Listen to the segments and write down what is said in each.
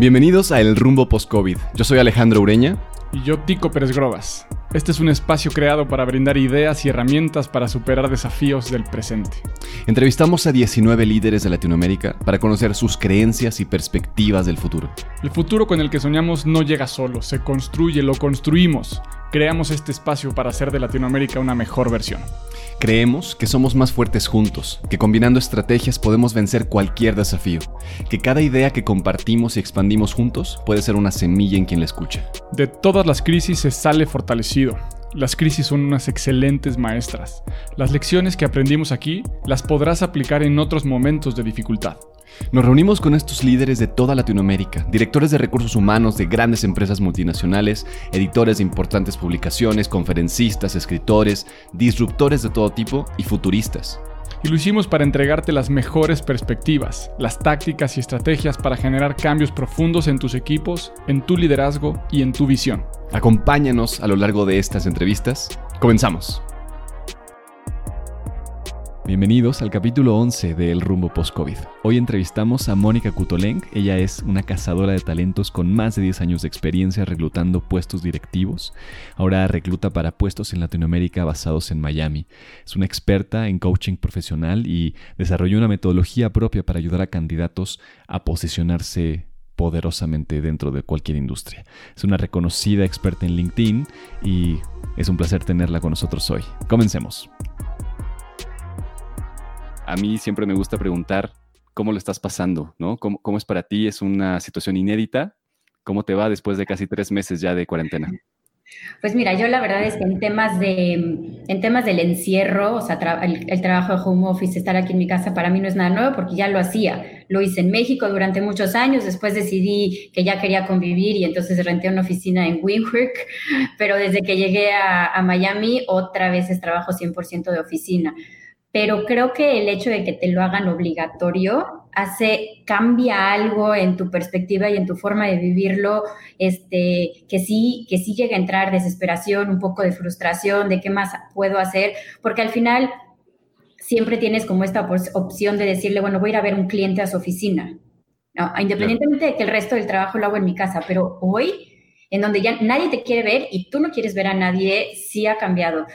Bienvenidos a El Rumbo Post-COVID. Yo soy Alejandro Ureña. Y yo, Tico Pérez Grobas. Este es un espacio creado para brindar ideas y herramientas para superar desafíos del presente. Entrevistamos a 19 líderes de Latinoamérica para conocer sus creencias y perspectivas del futuro. El futuro con el que soñamos no llega solo, se construye, lo construimos. Creamos este espacio para hacer de Latinoamérica una mejor versión. Creemos que somos más fuertes juntos, que combinando estrategias podemos vencer cualquier desafío, que cada idea que compartimos y expandimos juntos puede ser una semilla en quien la escucha. De todas las crisis se sale fortalecido. Las crisis son unas excelentes maestras. Las lecciones que aprendimos aquí las podrás aplicar en otros momentos de dificultad. Nos reunimos con estos líderes de toda Latinoamérica, directores de recursos humanos de grandes empresas multinacionales, editores de importantes publicaciones, conferencistas, escritores, disruptores de todo tipo y futuristas. Y lo hicimos para entregarte las mejores perspectivas, las tácticas y estrategias para generar cambios profundos en tus equipos, en tu liderazgo y en tu visión. Acompáñanos a lo largo de estas entrevistas. Comenzamos. Bienvenidos al capítulo 11 de El Rumbo Post-COVID. Hoy entrevistamos a Mónica Kutoleng. Ella es una cazadora de talentos con más de 10 años de experiencia reclutando puestos directivos. Ahora recluta para puestos en Latinoamérica basados en Miami. Es una experta en coaching profesional y desarrolló una metodología propia para ayudar a candidatos a posicionarse poderosamente dentro de cualquier industria. Es una reconocida experta en LinkedIn y es un placer tenerla con nosotros hoy. Comencemos a mí siempre me gusta preguntar cómo lo estás pasando, ¿no? ¿Cómo, es para ti? ¿Es una situación inédita? ¿Cómo te va después de casi tres meses ya de cuarentena? Pues mira, yo la verdad es que en temas de, en temas del encierro, o sea, el, trabajo de home office, estar aquí en mi casa, para mí no es nada nuevo porque ya lo hacía. Lo hice en México durante muchos años, después decidí que ya quería convivir y entonces renté una oficina en Windhoek, pero desde que llegué a, a Miami, otra vez es trabajo 100% de oficina pero creo que el hecho de que te lo hagan obligatorio hace, cambia algo en tu perspectiva y en tu forma de vivirlo, este, que sí, que sí llega a entrar desesperación, un poco de frustración, de qué más puedo hacer, porque al final siempre tienes como esta opción de decirle, bueno, voy a ir a ver un cliente a su oficina, independientemente de que el resto del trabajo lo hago en mi casa, pero hoy, en donde ya nadie te quiere ver y tú no quieres ver a nadie, sí ha cambiado.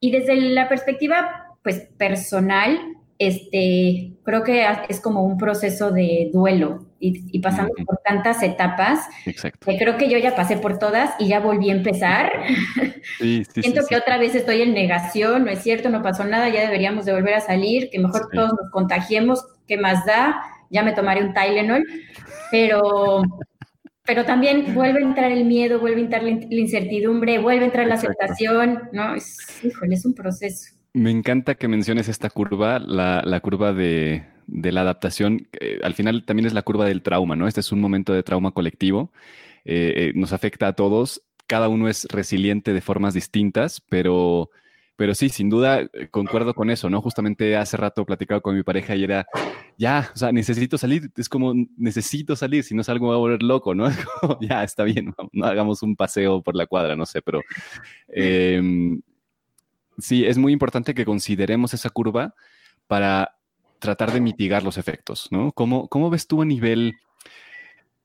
Y desde la perspectiva pues personal, este, creo que es como un proceso de duelo y, pasando por tantas etapas. Exacto. Que creo que yo ya pasé por todas y ya volví a empezar. Sí, sí, Siento que otra vez estoy en negación, no es cierto, no pasó nada, ya deberíamos de volver a salir, que mejor todos nos contagiemos, ¿qué más da? Ya me tomaré un Tylenol, pero pero también vuelve a entrar el miedo, vuelve a entrar la incertidumbre, vuelve a entrar la aceptación, ¿no? Es, híjole, es un proceso. Me encanta que menciones esta curva, la, curva de, la adaptación. al final también es la curva del trauma, ¿no? Este es un momento de trauma colectivo. Eh, eh, nos afecta a todos. Cada uno es resiliente de formas distintas, pero, pero sí, sin duda eh, concuerdo con eso, ¿no? Justamente hace rato platicaba con mi pareja y era, ya, o sea, necesito salir. Es como, necesito salir, si no salgo me voy a volver loco, ¿no? ya, está bien, no hagamos un paseo por la cuadra, no sé, pero... Sí, es muy importante que consideremos esa curva para tratar de mitigar los efectos, ¿no? ¿Cómo, cómo ves tú a nivel,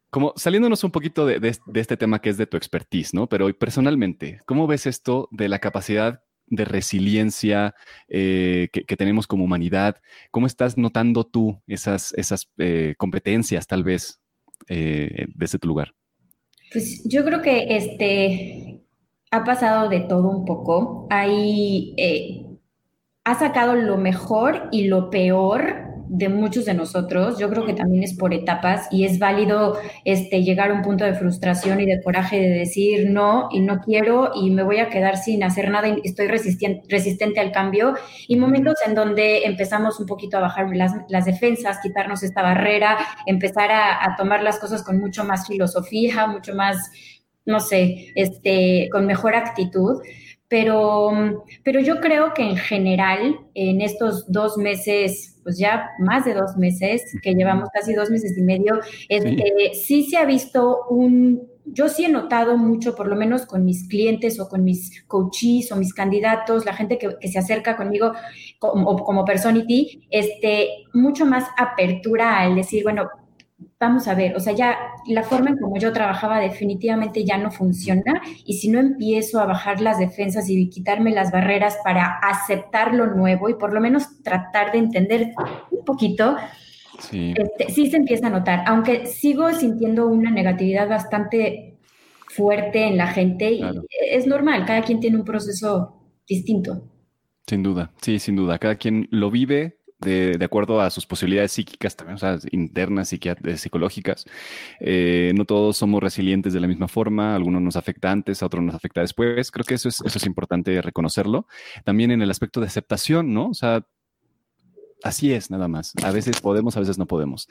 como saliéndonos un poquito de, este tema que es de tu expertise, ¿no? Pero personalmente, ¿cómo ves esto de la capacidad de resiliencia eh, que, tenemos como humanidad? ¿Cómo estás notando tú esas, esas eh, competencias tal vez eh, desde tu lugar? Pues yo creo que este, ha pasado de todo un poco. Hay, eh, ha sacado lo mejor y lo peor de muchos de nosotros. Yo creo que también es por etapas y es válido este, llegar a un punto de frustración y de coraje de decir no y no quiero y me voy a quedar sin hacer nada y estoy resistente, resistente al cambio. Y momentos en donde empezamos un poquito a bajar las, defensas, quitarnos esta barrera, empezar a, a tomar las cosas con mucho más filosofía, mucho más no sé, este, con mejor actitud. Pero, pero yo creo que en general, en estos dos meses, pues ya más de dos meses, que llevamos casi dos meses y medio, este, sí. se ha visto un, yo sí he notado mucho, por lo menos con mis clientes o con mis coaches o mis candidatos, la gente que, se acerca conmigo como, como personity, este, mucho más apertura al decir, bueno, vamos a ver, o sea, ya la forma en como yo trabajaba definitivamente ya no funciona y si no empiezo a bajar las defensas y quitarme las barreras para aceptar lo nuevo y por lo menos tratar de entender un poquito, sí, este, sí se empieza a notar, aunque sigo sintiendo una negatividad bastante fuerte en la gente y es normal, cada quien tiene un proceso distinto. Sin duda, sí, sin duda. Cada quien lo vive de, acuerdo a sus posibilidades psíquicas también, o sea, internas, psicológicas. Eh, no todos somos resilientes de la misma forma, algunos nos afecta antes, a otros nos afecta después. Creo que eso es, eso es importante reconocerlo. También en el aspecto de aceptación, ¿no? O sea, así es nada más. A veces podemos, a veces no podemos.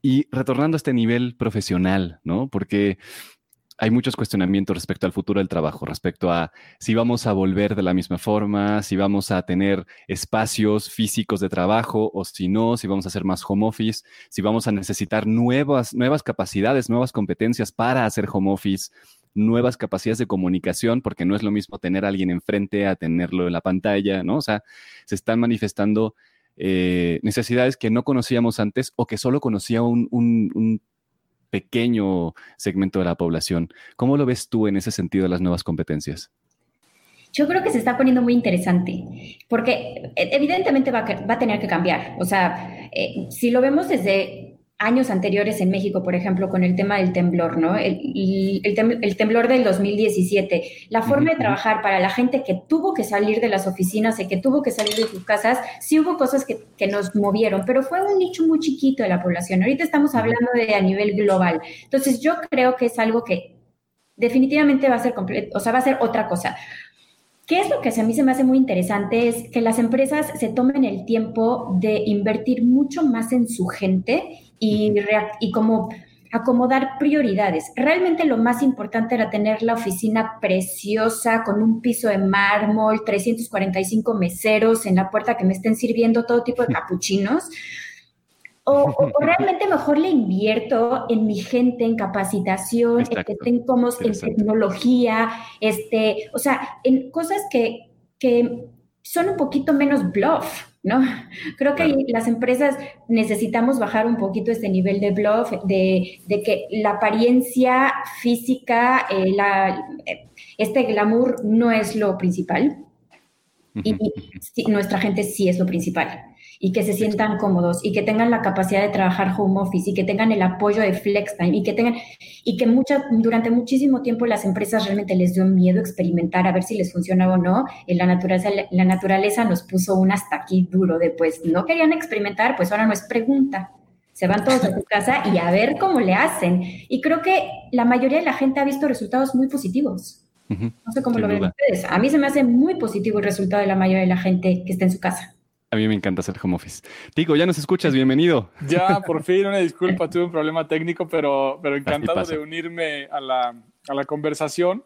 Y retornando a este nivel profesional, ¿no? Porque hay muchos cuestionamientos respecto al futuro del trabajo, respecto a si vamos a volver de la misma forma, si vamos a tener espacios físicos de trabajo o si no, si vamos a hacer más home office, si vamos a necesitar nuevas, nuevas capacidades, nuevas competencias para hacer home office, nuevas capacidades de comunicación, porque no es lo mismo tener a alguien enfrente a tenerlo en la pantalla, ¿no? O sea, se están manifestando eh, necesidades que no conocíamos antes o que solo conocía un, un pequeño segmento de la población. ¿Cómo lo ves tú en ese sentido de las nuevas competencias? Yo creo que se está poniendo muy interesante, porque e, evidentemente va a, tener que cambiar. O sea, eh, si lo vemos desde años anteriores en México, por ejemplo, con el tema del temblor, ¿no? El, el, temblor del 2017, la forma de trabajar para la gente que tuvo que salir de las oficinas y que tuvo que salir de sus casas, sí hubo cosas que, que nos movieron, pero fue un nicho muy chiquito de la población. Ahorita estamos hablando de a nivel global. Entonces, yo creo que es algo que definitivamente va a ser o sea, va a ser otra cosa. ¿Qué es lo que a mí se me hace muy interesante? Es que las empresas se tomen el tiempo de invertir mucho más en su gente y, y como acomodar prioridades. Realmente lo más importante era tener la oficina preciosa con un piso de mármol, 345 meseros en la puerta que me estén sirviendo todo tipo de capuchinos. O, realmente mejor le invierto en mi gente, en capacitación, en que estén cómodos, en tecnología, este, o sea, en cosas que, que son un poquito menos bluff, ¿no? Creo que las empresas necesitamos bajar un poquito este nivel de bluff, de, que la apariencia física, eh, la, eh, este glamour no es lo principal. Y, nuestra gente sí es lo principal y que se sientan cómodos y que tengan la capacidad de trabajar home office y que tengan el apoyo de flex time y que tengan y que mucha, durante muchísimo tiempo las empresas realmente les dio miedo experimentar a ver si les funcionaba o no. En la naturaleza, la naturaleza nos puso un hasta aquí duro de pues no querían experimentar, pues ahora no es pregunta. Se van todos a su casa y a ver cómo le hacen. Y creo que la mayoría de la gente ha visto resultados muy positivos. No sé cómo lo ven ustedes. A mí se me hace muy positivo el resultado de la mayoría de la gente que está en su casa. A mí me encanta hacer home office. Tico, ya nos escuchas, bienvenido. Ya, por fin, una disculpa, tuve un problema técnico, pero, pero encantado de unirme a la, a la conversación.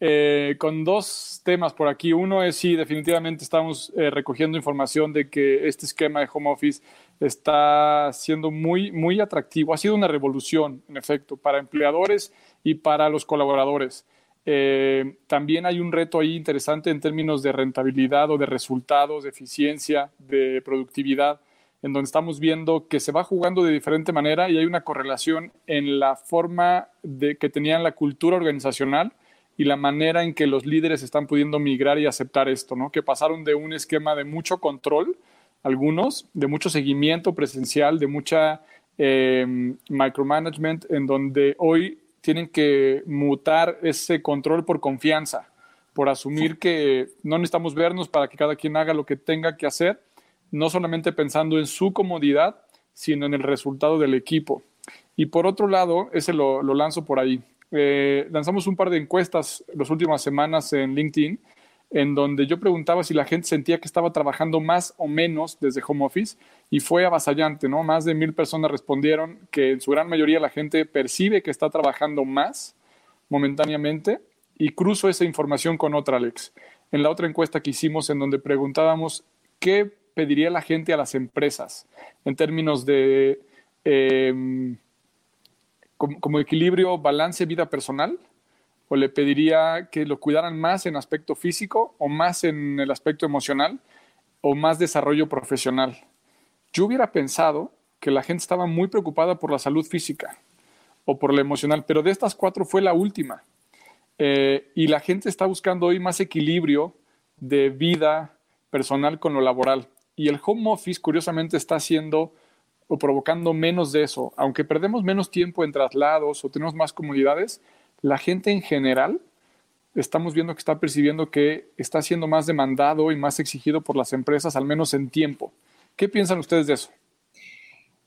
Eh, con dos temas por aquí. Uno es sí, definitivamente estamos eh, recogiendo información de que este esquema de home office está siendo muy, muy atractivo. Ha sido una revolución, en efecto, para empleadores y para los colaboradores. Eh, también hay un reto ahí interesante en términos de rentabilidad o de resultados, de eficiencia, de productividad, en donde estamos viendo que se va jugando de diferente manera y hay una correlación en la forma de que tenían la cultura organizacional y la manera en que los líderes están pudiendo migrar y aceptar esto, ¿no? Que pasaron de un esquema de mucho control, algunos, de mucho seguimiento presencial, de mucha eh, micromanagement, en donde hoy tienen que mutar ese control por confianza, por asumir que no necesitamos vernos para que cada quien haga lo que tenga que hacer, no solamente pensando en su comodidad, sino en el resultado del equipo. Y por otro lado, ese lo, lanzo por ahí. Eh, lanzamos un par de encuestas las últimas semanas en LinkedIn en donde yo preguntaba si la gente sentía que estaba trabajando más o menos desde home office y fue avasallante, ¿no? Más de mil personas respondieron que en su gran mayoría la gente percibe que está trabajando más momentáneamente y cruzo esa información con otra, Alex. En la otra encuesta que hicimos en donde preguntábamos qué pediría la gente a las empresas en términos de em, como equilibrio, balance, vida personal, o le pediría que lo cuidaran más en aspecto físico o más en el aspecto emocional o más desarrollo profesional. Yo hubiera pensado que la gente estaba muy preocupada por la salud física o por la emocional, pero de estas cuatro fue la última. Eh, y la gente está buscando hoy más equilibrio de vida personal con lo laboral. Y el home office, curiosamente, está haciendo o provocando menos de eso. Aunque perdemos menos tiempo en traslados o tenemos más comodidades, la gente en general estamos viendo que está percibiendo que está siendo más demandado y más exigido por las empresas, al menos en tiempo. ¿Qué piensan ustedes de eso?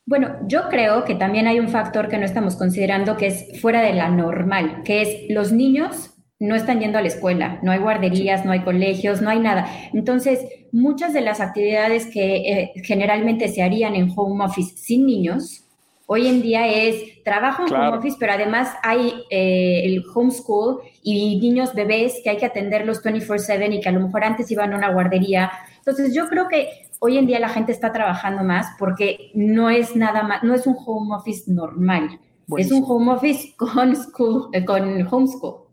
Bueno, yo creo que también hay un factor que no estamos considerando que es fuera de la normal, que es los niños no están yendo a la escuela, no hay guarderías, no hay colegios, no hay nada. Entonces, muchas de las actividades que eh, generalmente se harían en home office sin niños, hoy en día es trabajo en home office, pero además hay eh, el homeschool y niños bebés que hay que atenderlos 24/7 y que a lo mejor antes iban a una guardería. Entonces, yo creo que hoy en día la gente está trabajando más porque no es nada más, no es un home office normal, es un home office con, school, eh, con homeschool.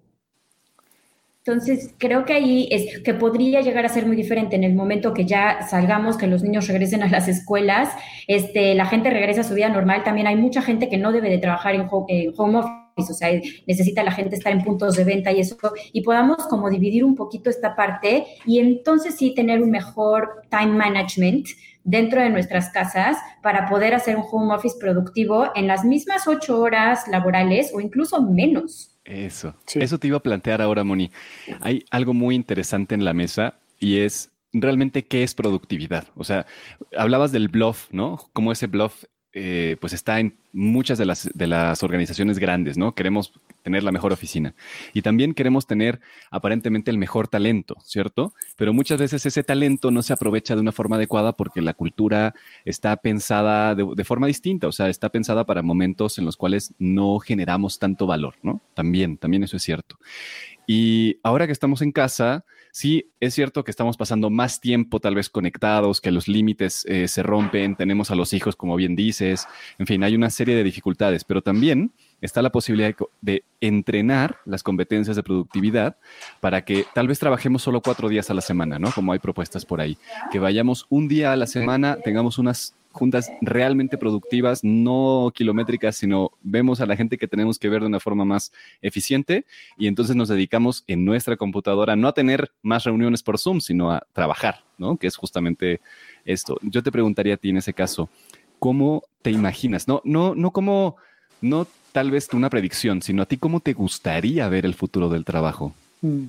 Entonces, creo que ahí es que podría llegar a ser muy diferente en el momento que ya salgamos, que los niños regresen a las escuelas, este, la gente regresa a su vida normal. También hay mucha gente que no debe de trabajar en home office o sea, necesita la gente estar en puntos de venta y eso, y podamos como dividir un poquito esta parte y entonces sí tener un mejor time management dentro de nuestras casas para poder hacer un home office productivo en las mismas ocho horas laborales o incluso menos. Eso, eso te iba a plantear ahora, Moni. Hay algo muy interesante en la mesa y es realmente qué es productividad. O sea, hablabas del bluff, ¿no? Como ese bluff eh, pues está en muchas de las, de las organizaciones grandes, ¿no? Queremos tener la mejor oficina y también queremos tener aparentemente el mejor talento, ¿cierto? Pero muchas veces ese talento no se aprovecha de una forma adecuada porque la cultura está pensada de, forma distinta, o sea, está pensada para momentos en los cuales no generamos tanto valor, ¿no? También, también eso es cierto. Y ahora que estamos en casa, sí es cierto que estamos pasando más tiempo tal vez conectados, que los límites eh, se rompen, tenemos a los hijos, como bien dices, en fin, hay una serie de dificultades, pero también está la posibilidad de, entrenar las competencias de productividad para que tal vez trabajemos solo cuatro días a la semana, ¿no? Como hay propuestas por ahí, que vayamos un día a la semana, tengamos unas juntas realmente productivas, no kilométricas, sino vemos a la gente que tenemos que ver de una forma más eficiente y entonces nos dedicamos en nuestra computadora no a tener más reuniones por Zoom, sino a trabajar, ¿no? Que es justamente esto. Yo te preguntaría a ti en ese caso, ¿cómo te imaginas? No, no, no como, no tal vez una predicción, sino a ti cómo te gustaría ver el futuro del trabajo. Mm.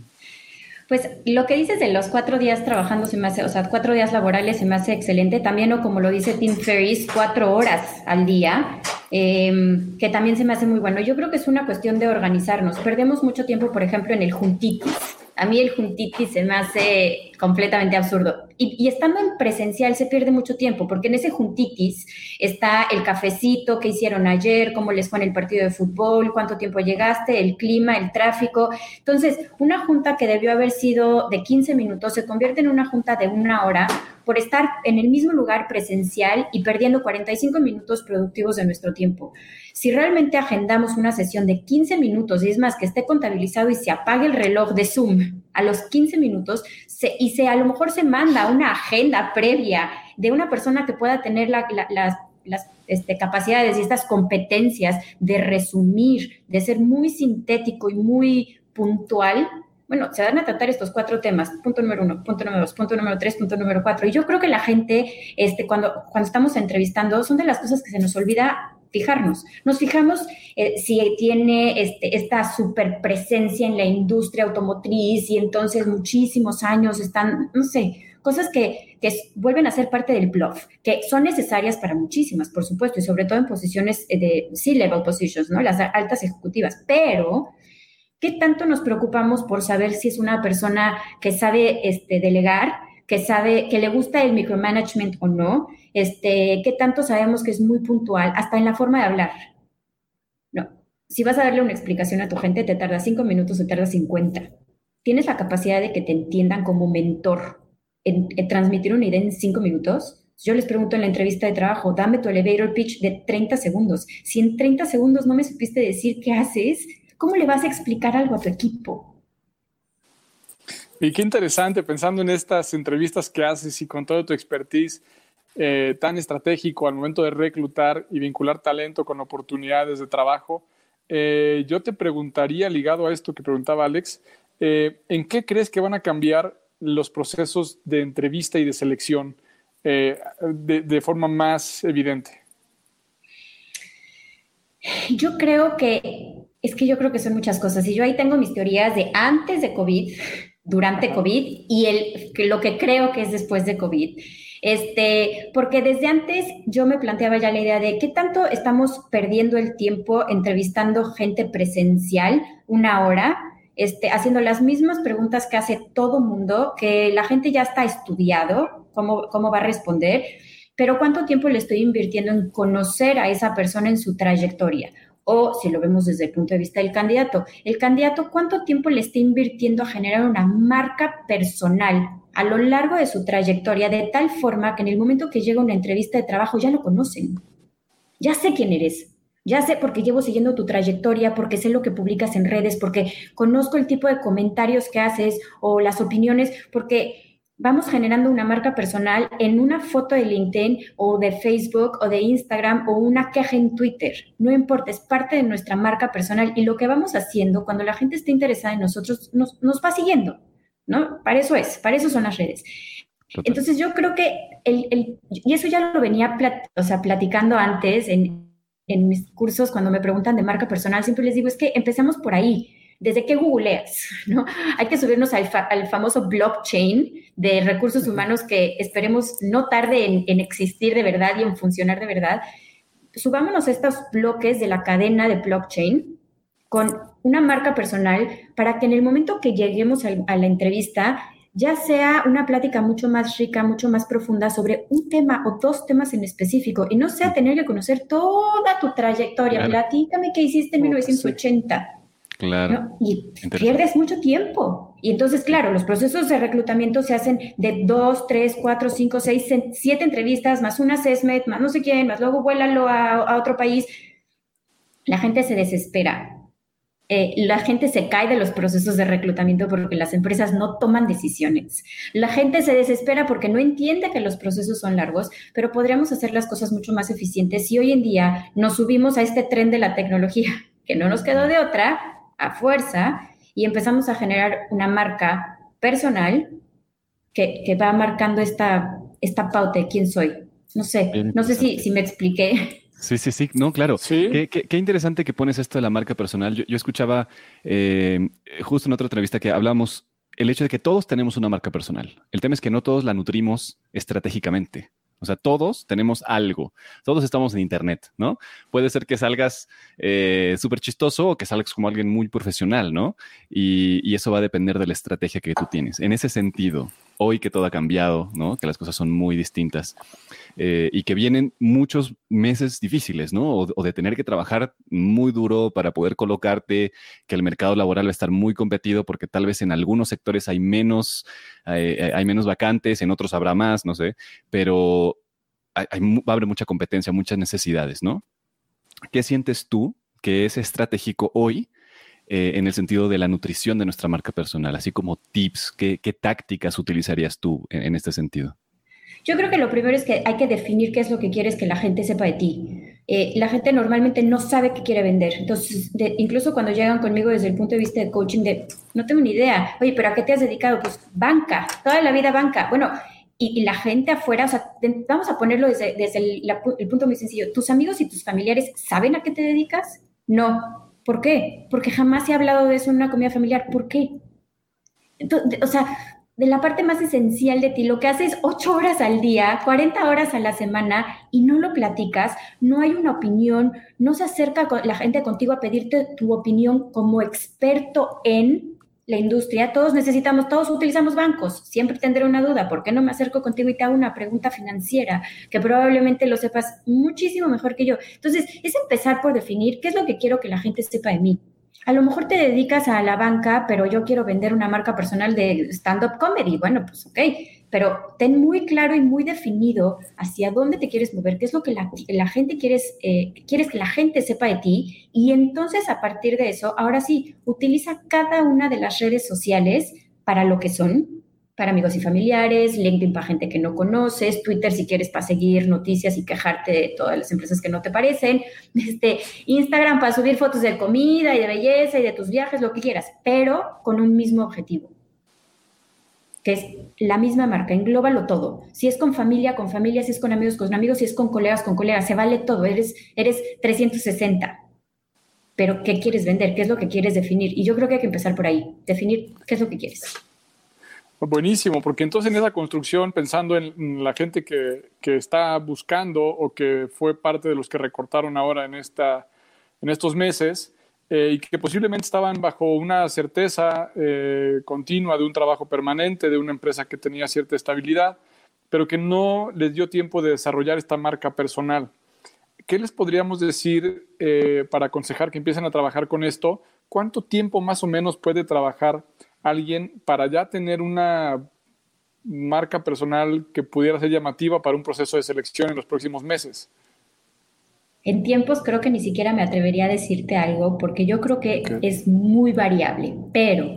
Pues lo que dices de los cuatro días trabajando se me hace, o sea, cuatro días laborales se me hace excelente. También, o como lo dice Tim Ferriss, cuatro horas al día, em, que también se me hace muy bueno. Yo creo que es una cuestión de organizarnos. Perdemos mucho tiempo, por ejemplo, en el juntitis. A mí el juntitis se me hace completamente absurdo. Y, estando en presencial se pierde mucho tiempo, porque en ese juntitis está el cafecito que hicieron ayer, cómo les fue en el partido de fútbol, cuánto tiempo llegaste, el clima, el tráfico. Entonces, una junta que debió haber sido de 15 minutos se convierte en una junta de una hora por estar en el mismo lugar presencial y perdiendo 45 minutos productivos de nuestro tiempo. Si realmente agendamos una sesión de 15 minutos, y es más, que esté contabilizado y se apague el reloj de Zoom a los 15 minutos y se, a lo mejor se manda una agenda previa de una persona que pueda tener las, este, capacidades y estas competencias de resumir, de ser muy sintético y muy puntual, bueno, se van a tratar estos cuatro temas, punto número uno, punto número dos, punto número tres, punto número cuatro. Y yo creo que la gente, este, cuando, cuando estamos entrevistando, son de las cosas que se nos olvida fijarnos. Nos fijamos eh, si tiene este, esta super presencia en la industria automotriz y entonces muchísimos años están, no sé, cosas que, que vuelven a ser parte del bluff, que son necesarias para muchísimas, por supuesto, y sobre todo en posiciones de C-level positions, ¿no? Las altas ejecutivas, pero ¿qué tanto nos preocupamos por saber si es una persona que sabe este, delegar, que sabe, que le gusta el micromanagement o no, este, qué tanto sabemos que es muy puntual, hasta en la forma de hablar. No, si vas a darle una explicación a tu gente, te tarda cinco minutos, te tarda 50. ¿Tienes la capacidad de que te entiendan como mentor en, transmitir una idea en cinco minutos? Yo les pregunto en la entrevista de trabajo, dame tu elevator pitch de 30 segundos. Si en 30 segundos no me supiste decir qué haces, ¿cómo le vas a explicar algo a tu equipo? Y qué interesante, pensando en estas entrevistas que haces y con toda tu expertise, eh, tan estratégico al momento de reclutar y vincular talento con oportunidades de trabajo. Eh, yo te preguntaría, ligado a esto que preguntaba Alex, eh, ¿en qué crees que van a cambiar los procesos de entrevista y de selección de, forma más evidente? Yo creo que, es que yo creo que son muchas cosas y yo ahí tengo mis teorías de antes de COVID, durante COVID y el, lo que creo que es después de COVID. Este, porque desde antes yo me planteaba ya la idea de qué tanto estamos perdiendo el tiempo entrevistando gente presencial una hora, este, haciendo las mismas preguntas que hace todo mundo, que la gente ya está estudiado cómo, cómo va a responder, pero cuánto tiempo le estoy invirtiendo en conocer a esa persona en su trayectoria. O si lo vemos desde el punto de vista del candidato, el candidato cuánto tiempo le está invirtiendo a generar una marca personal a lo largo de su trayectoria de tal forma que en el momento que llega una entrevista de trabajo ya lo conocen. Ya sé quién eres. Ya sé porque llevo siguiendo tu trayectoria, porque sé lo que publicas en redes, porque conozco el tipo de comentarios que haces o las opiniones, porque vamos generando una marca personal en una foto de LinkedIn o de Facebook o de Instagram o una queja en Twitter. No importa, es parte de nuestra marca personal y lo que vamos haciendo cuando la gente está interesada en nosotros nos, nos va siguiendo. ¿no? Para eso es, para eso son las redes. Entonces yo creo que, el, y eso ya lo venía o sea, platicando antes en, en, mis cursos, cuando me preguntan de marca personal, siempre les digo, es que empecemos por ahí, desde que googleas, ¿no? Hay que subirnos al, al famoso blockchain de recursos humanos que esperemos no tarde en, en, existir de verdad y en funcionar de verdad. Subámonos a estos bloques de la cadena de blockchain con una marca personal para que en el momento que lleguemos a, la entrevista ya sea una plática mucho más rica, mucho más profunda sobre un tema o dos temas en específico y no sea tener que conocer toda tu trayectoria. Platícame qué hiciste en 1980. Claro. Y pierdes mucho tiempo. Y entonces, claro, los procesos de reclutamiento se hacen de dos, tres, cuatro, cinco, seis, siete entrevistas, más una assessment, más no sé quién, más luego vuélalo a, a otro país. La gente se desespera eh, la gente se cae de los procesos de reclutamiento porque las empresas no toman decisiones. La gente se desespera porque no entiende que los procesos son largos, pero podríamos hacer las cosas mucho más eficientes si hoy en día nos subimos a este tren de la tecnología, que no nos quedó de otra, a fuerza, y empezamos a generar una marca personal que, que va marcando esta, esta pauta de quién soy. No sé, no sé si, si me expliqué. Sí, sí, sí, no, claro. Qué, qué, interesante que pones esto de la marca personal. Yo, escuchaba eh, justo en otra entrevista que hablamos el hecho de que todos tenemos una marca personal. El tema es que no todos la nutrimos estratégicamente. O sea, todos tenemos algo. Todos estamos en Internet, ¿no? Puede ser que salgas eh, súper chistoso o que salgas como alguien muy profesional, ¿no? Y, y, eso va a depender de la estrategia que tú tienes. En ese sentido, hoy que todo ha cambiado, ¿no? Que las cosas son muy distintas eh, y que vienen muchos meses difíciles, ¿no? O, de tener que trabajar muy duro para poder colocarte, que el mercado laboral va a estar muy competido porque tal vez en algunos sectores hay menos, eh, hay menos vacantes, en otros habrá más, no sé, pero hay, va a haber mucha competencia, muchas necesidades, ¿no? ¿Qué sientes tú que es estratégico hoy eh, en el sentido de la nutrición de nuestra marca personal, así como tips, qué, tácticas utilizarías tú en, este sentido? Yo creo que lo primero es que hay que definir qué es lo que quieres que la gente sepa de ti. Eh, la gente normalmente no sabe qué quiere vender. Entonces, incluso cuando llegan conmigo desde el punto de vista de coaching, de no tengo ni idea, oye, pero ¿a qué te has dedicado? Pues banca, toda la vida banca. Bueno, y, la gente afuera, vamos a ponerlo desde, desde el punto muy sencillo. ¿Tus amigos y tus familiares saben a qué te dedicas? No. ¿Por qué? Porque jamás he hablado de eso en una comida familiar. ¿Por qué? o sea, de la parte más esencial de ti, lo que haces ocho horas al día, 40 horas a la semana y no lo platicas, no hay una opinión, no se acerca la gente contigo a pedirte tu opinión como experto en, la industria, todos necesitamos, todos utilizamos bancos. Siempre tendré una duda, ¿por qué no me acerco contigo y te hago una pregunta financiera que probablemente lo sepas muchísimo mejor que yo? Entonces, es empezar por definir qué es lo que quiero que la gente sepa de mí. A lo mejor te dedicas a la banca, pero yo quiero vender una marca personal de stand-up comedy. Bueno, pues ok, pero ten muy claro y muy definido hacia dónde te quieres mover, qué es lo que la, gente quieres, eh, quieres que la gente sepa de ti y entonces a partir de eso, ahora sí, utiliza cada una de las redes sociales para lo que son, para amigos y familiares, LinkedIn para gente que no conoces, Twitter si quieres para seguir noticias y quejarte de todas las empresas que no te parecen, este, Instagram para subir fotos de comida y de belleza y de tus viajes, lo que quieras, pero con un mismo objetivo, que es la misma marca, englóbalo todo. Si es con familia, con familia, si es con amigos, con amigos, si es con colegas, con colegas, se vale todo, eres, eres 360. Pero, ¿qué quieres vender? ¿Qué es lo que quieres definir? Y yo creo que hay que empezar por ahí, definir qué es lo que quieres. Buenísimo, porque entonces en esa construcción, pensando en la gente que, que, está buscando o que fue parte de los que recortaron ahora en, esta, en estos meses eh, y que posiblemente estaban bajo una certeza eh, continua de un trabajo permanente, de una empresa que tenía cierta estabilidad, pero que no les dio tiempo de desarrollar esta marca personal. ¿Qué les podríamos decir eh, para aconsejar que empiecen a trabajar con esto? ¿Cuánto tiempo más o menos puede trabajar alguien para ya tener una marca personal que pudiera ser llamativa para un proceso de selección en los próximos meses? En tiempos creo que ni siquiera me atrevería a decirte algo porque yo creo que es muy variable, pero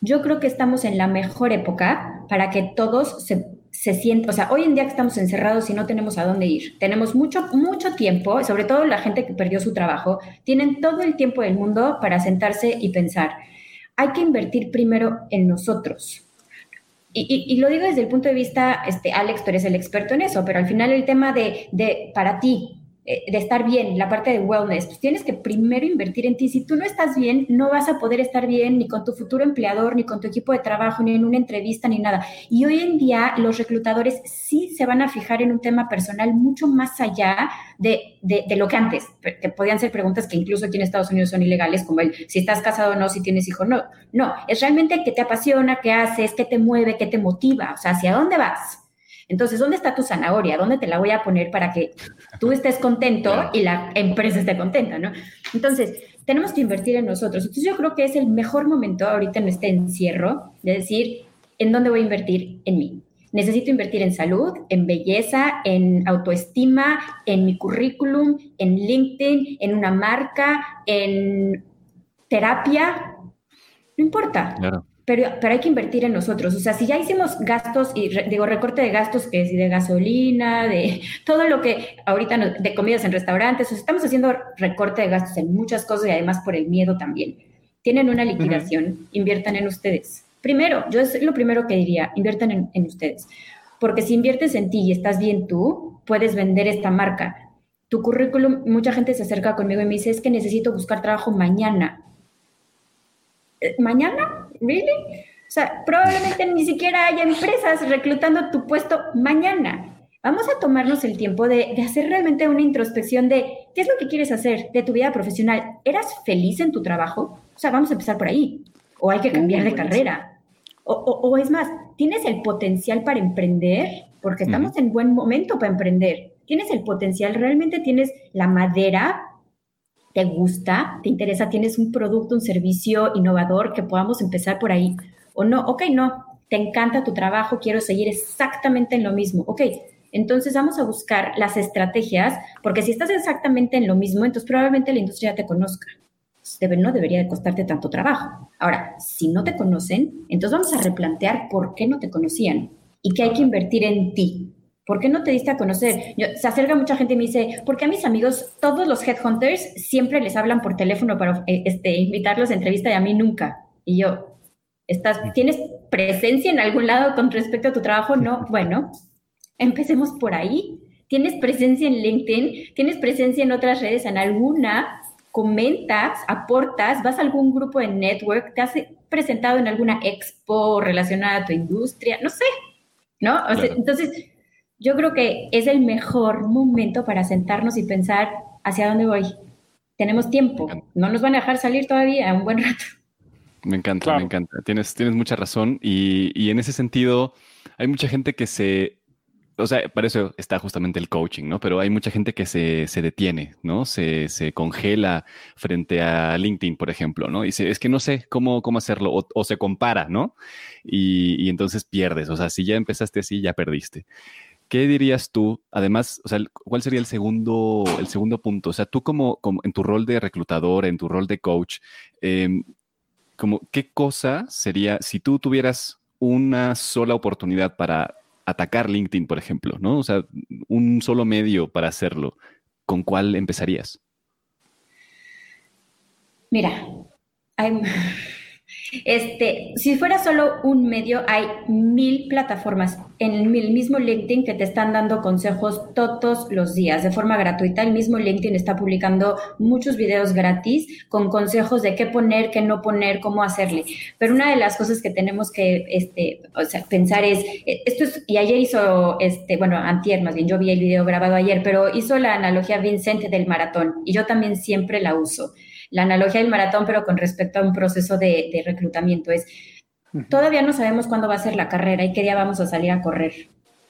yo creo que estamos en la mejor época para que todos se, se sientan, o sea, hoy en día que estamos encerrados y no tenemos a dónde ir, tenemos mucho, mucho tiempo, sobre todo la gente que perdió su trabajo, tienen todo el tiempo del mundo para sentarse y pensar hay que invertir primero en nosotros. Y, lo digo desde el punto de vista, este, Alex, tú eres el experto en eso, pero al final el tema de, de para ti, de estar bien, la parte de wellness, pues tienes que primero invertir en ti. Si tú no estás bien, no vas a poder estar bien ni con tu futuro empleador, ni con tu equipo de trabajo, ni en una entrevista, ni nada. Y hoy en día los reclutadores sí se van a fijar en un tema personal mucho más allá de, de, lo que antes, que podían ser preguntas que incluso aquí en Estados Unidos son ilegales, como el si estás casado o no, si tienes hijos, no. No, es realmente qué te apasiona, qué haces, qué te mueve, qué te motiva, o sea, hacia dónde vas. Entonces, ¿dónde está tu zanahoria? ¿Dónde te la voy a poner para que tú estés contento y la empresa esté contenta, ¿no? Entonces, tenemos que invertir en nosotros. Entonces, yo creo que es el mejor momento ahorita en este encierro de decir, ¿en dónde voy a invertir? En mí. Necesito invertir en salud, en belleza, en autoestima, en mi currículum, en LinkedIn, en una marca, en terapia. No importa. Claro pero, pero hay que invertir en nosotros. O sea, si ya hicimos gastos, y digo, recorte de gastos, que es de gasolina, de todo lo que ahorita, de comidas en restaurantes, o sea, estamos haciendo recorte de gastos en muchas cosas y además por el miedo también. Tienen una liquidación, inviertan en ustedes. Primero, yo es lo primero que diría, inviertan en, en ustedes. Porque si inviertes en ti y estás bien tú, puedes vender esta marca. Tu currículum, mucha gente se acerca conmigo y me dice, es que necesito buscar trabajo mañana. Eh, ¿Mañana? ¿Really? O sea, probablemente ni siquiera haya empresas reclutando tu puesto mañana. Vamos a tomarnos el tiempo de, hacer realmente una introspección de qué es lo que quieres hacer de tu vida profesional. ¿Eras feliz en tu trabajo? O sea, vamos a empezar por ahí. O hay que cambiar de carrera. O, es más, ¿tienes el potencial para emprender? Porque estamos en buen momento para emprender. ¿Tienes el potencial? ¿Realmente tienes la madera te gusta, te interesa, tienes un producto, un servicio innovador que podamos empezar por ahí. O no, ok, no, te encanta tu trabajo, quiero seguir exactamente en lo mismo. Ok, entonces vamos a buscar las estrategias, porque si estás exactamente en lo mismo, entonces probablemente la industria te conozca. Debe, no debería de costarte tanto trabajo. Ahora, si no te conocen, entonces vamos a replantear por qué no te conocían y que hay que invertir en ti. ¿Por qué no te diste a conocer? se acerca mucha gente y me dice, porque a mis amigos, todos los headhunters, siempre les hablan por teléfono para eh, este, invitarlos a entrevista y a mí nunca. Y yo, ¿estás, ¿tienes presencia en algún lado con respecto a tu trabajo? No, bueno, empecemos por ahí. ¿Tienes presencia en LinkedIn? ¿Tienes presencia en otras redes? ¿En alguna? ¿Comentas? ¿Aportas? ¿Vas a algún grupo de network? ¿Te has presentado en alguna expo relacionada a tu industria? No sé, ¿no? entonces yo creo que es el mejor momento para sentarnos y pensar hacia dónde voy. Tenemos tiempo, no nos van a dejar salir todavía un buen rato. Me encanta, me encanta. Tienes, tienes mucha razón y, y, en ese sentido hay mucha gente que se, o sea, para eso está justamente el coaching, ¿no? Pero hay mucha gente que se, se detiene, ¿no? Se, se, congela frente a LinkedIn, por ejemplo, ¿no? Y dice, es que no sé cómo, cómo hacerlo o, o se compara, ¿no? Y, y entonces pierdes, o sea, si ya empezaste así, ya perdiste. ¿Qué dirías tú? Además, o sea, ¿cuál sería el segundo, el segundo punto? O sea, tú como, como en tu rol de reclutador, en tu rol de coach, em, como, ¿qué cosa sería, si tú tuvieras una sola oportunidad para atacar LinkedIn, por ejemplo, ¿no? O sea, un solo medio para hacerlo, ¿con cuál empezarías? Mira, hay, este, si fuera solo un medio, hay mil plataformas en el mismo LinkedIn que te están dando consejos todos los días de forma gratuita. El mismo LinkedIn está publicando muchos videos gratis con consejos de qué poner, qué no poner, cómo hacerle. Pero una de las cosas que tenemos que este, pensar es, eh, esto es, y ayer hizo, este, bueno, antier más bien, yo vi el video grabado ayer, pero hizo la analogía Vincente del maratón y yo también siempre la uso la analogía del maratón, pero con respecto a un proceso de, reclutamiento. Es, todavía no sabemos cuándo va a ser la carrera y qué día vamos a salir a correr.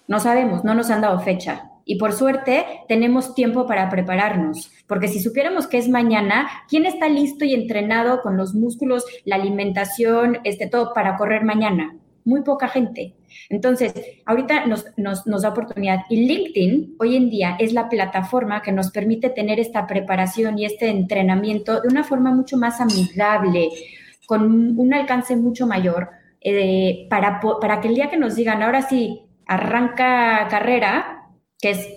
No sabemos, no nos han dado fecha. Y por suerte tenemos tiempo para prepararnos, porque si supiéramos que es mañana, ¿quién está listo y entrenado con los músculos, la alimentación, este todo para correr mañana? Muy poca gente. Entonces, ahorita nos, da oportunidad. Y LinkedIn hoy en día es la plataforma que nos permite tener esta preparación y este entrenamiento de una forma mucho más amigable, con un alcance mucho mayor, eh, para, para que el día que nos digan, ahora sí, arranca carrera, que es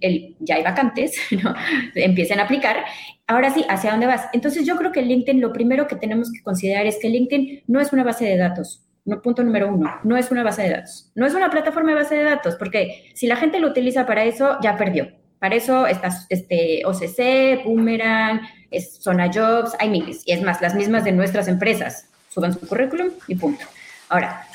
el, ya hay vacantes, ¿no? empiecen a aplicar. Ahora sí, ¿hacia dónde vas? Entonces yo creo que LinkedIn, lo primero que tenemos que considerar es que LinkedIn no es una base de datos, punto número uno, no es una base de datos. No es una plataforma de base de datos, porque si la gente lo utiliza para eso, ya perdió. Para eso estás este, OCC, Boomerang, es Zona Jobs, hay miles. Y es más, las mismas de nuestras empresas. Suban su currículum y punto. Ahora,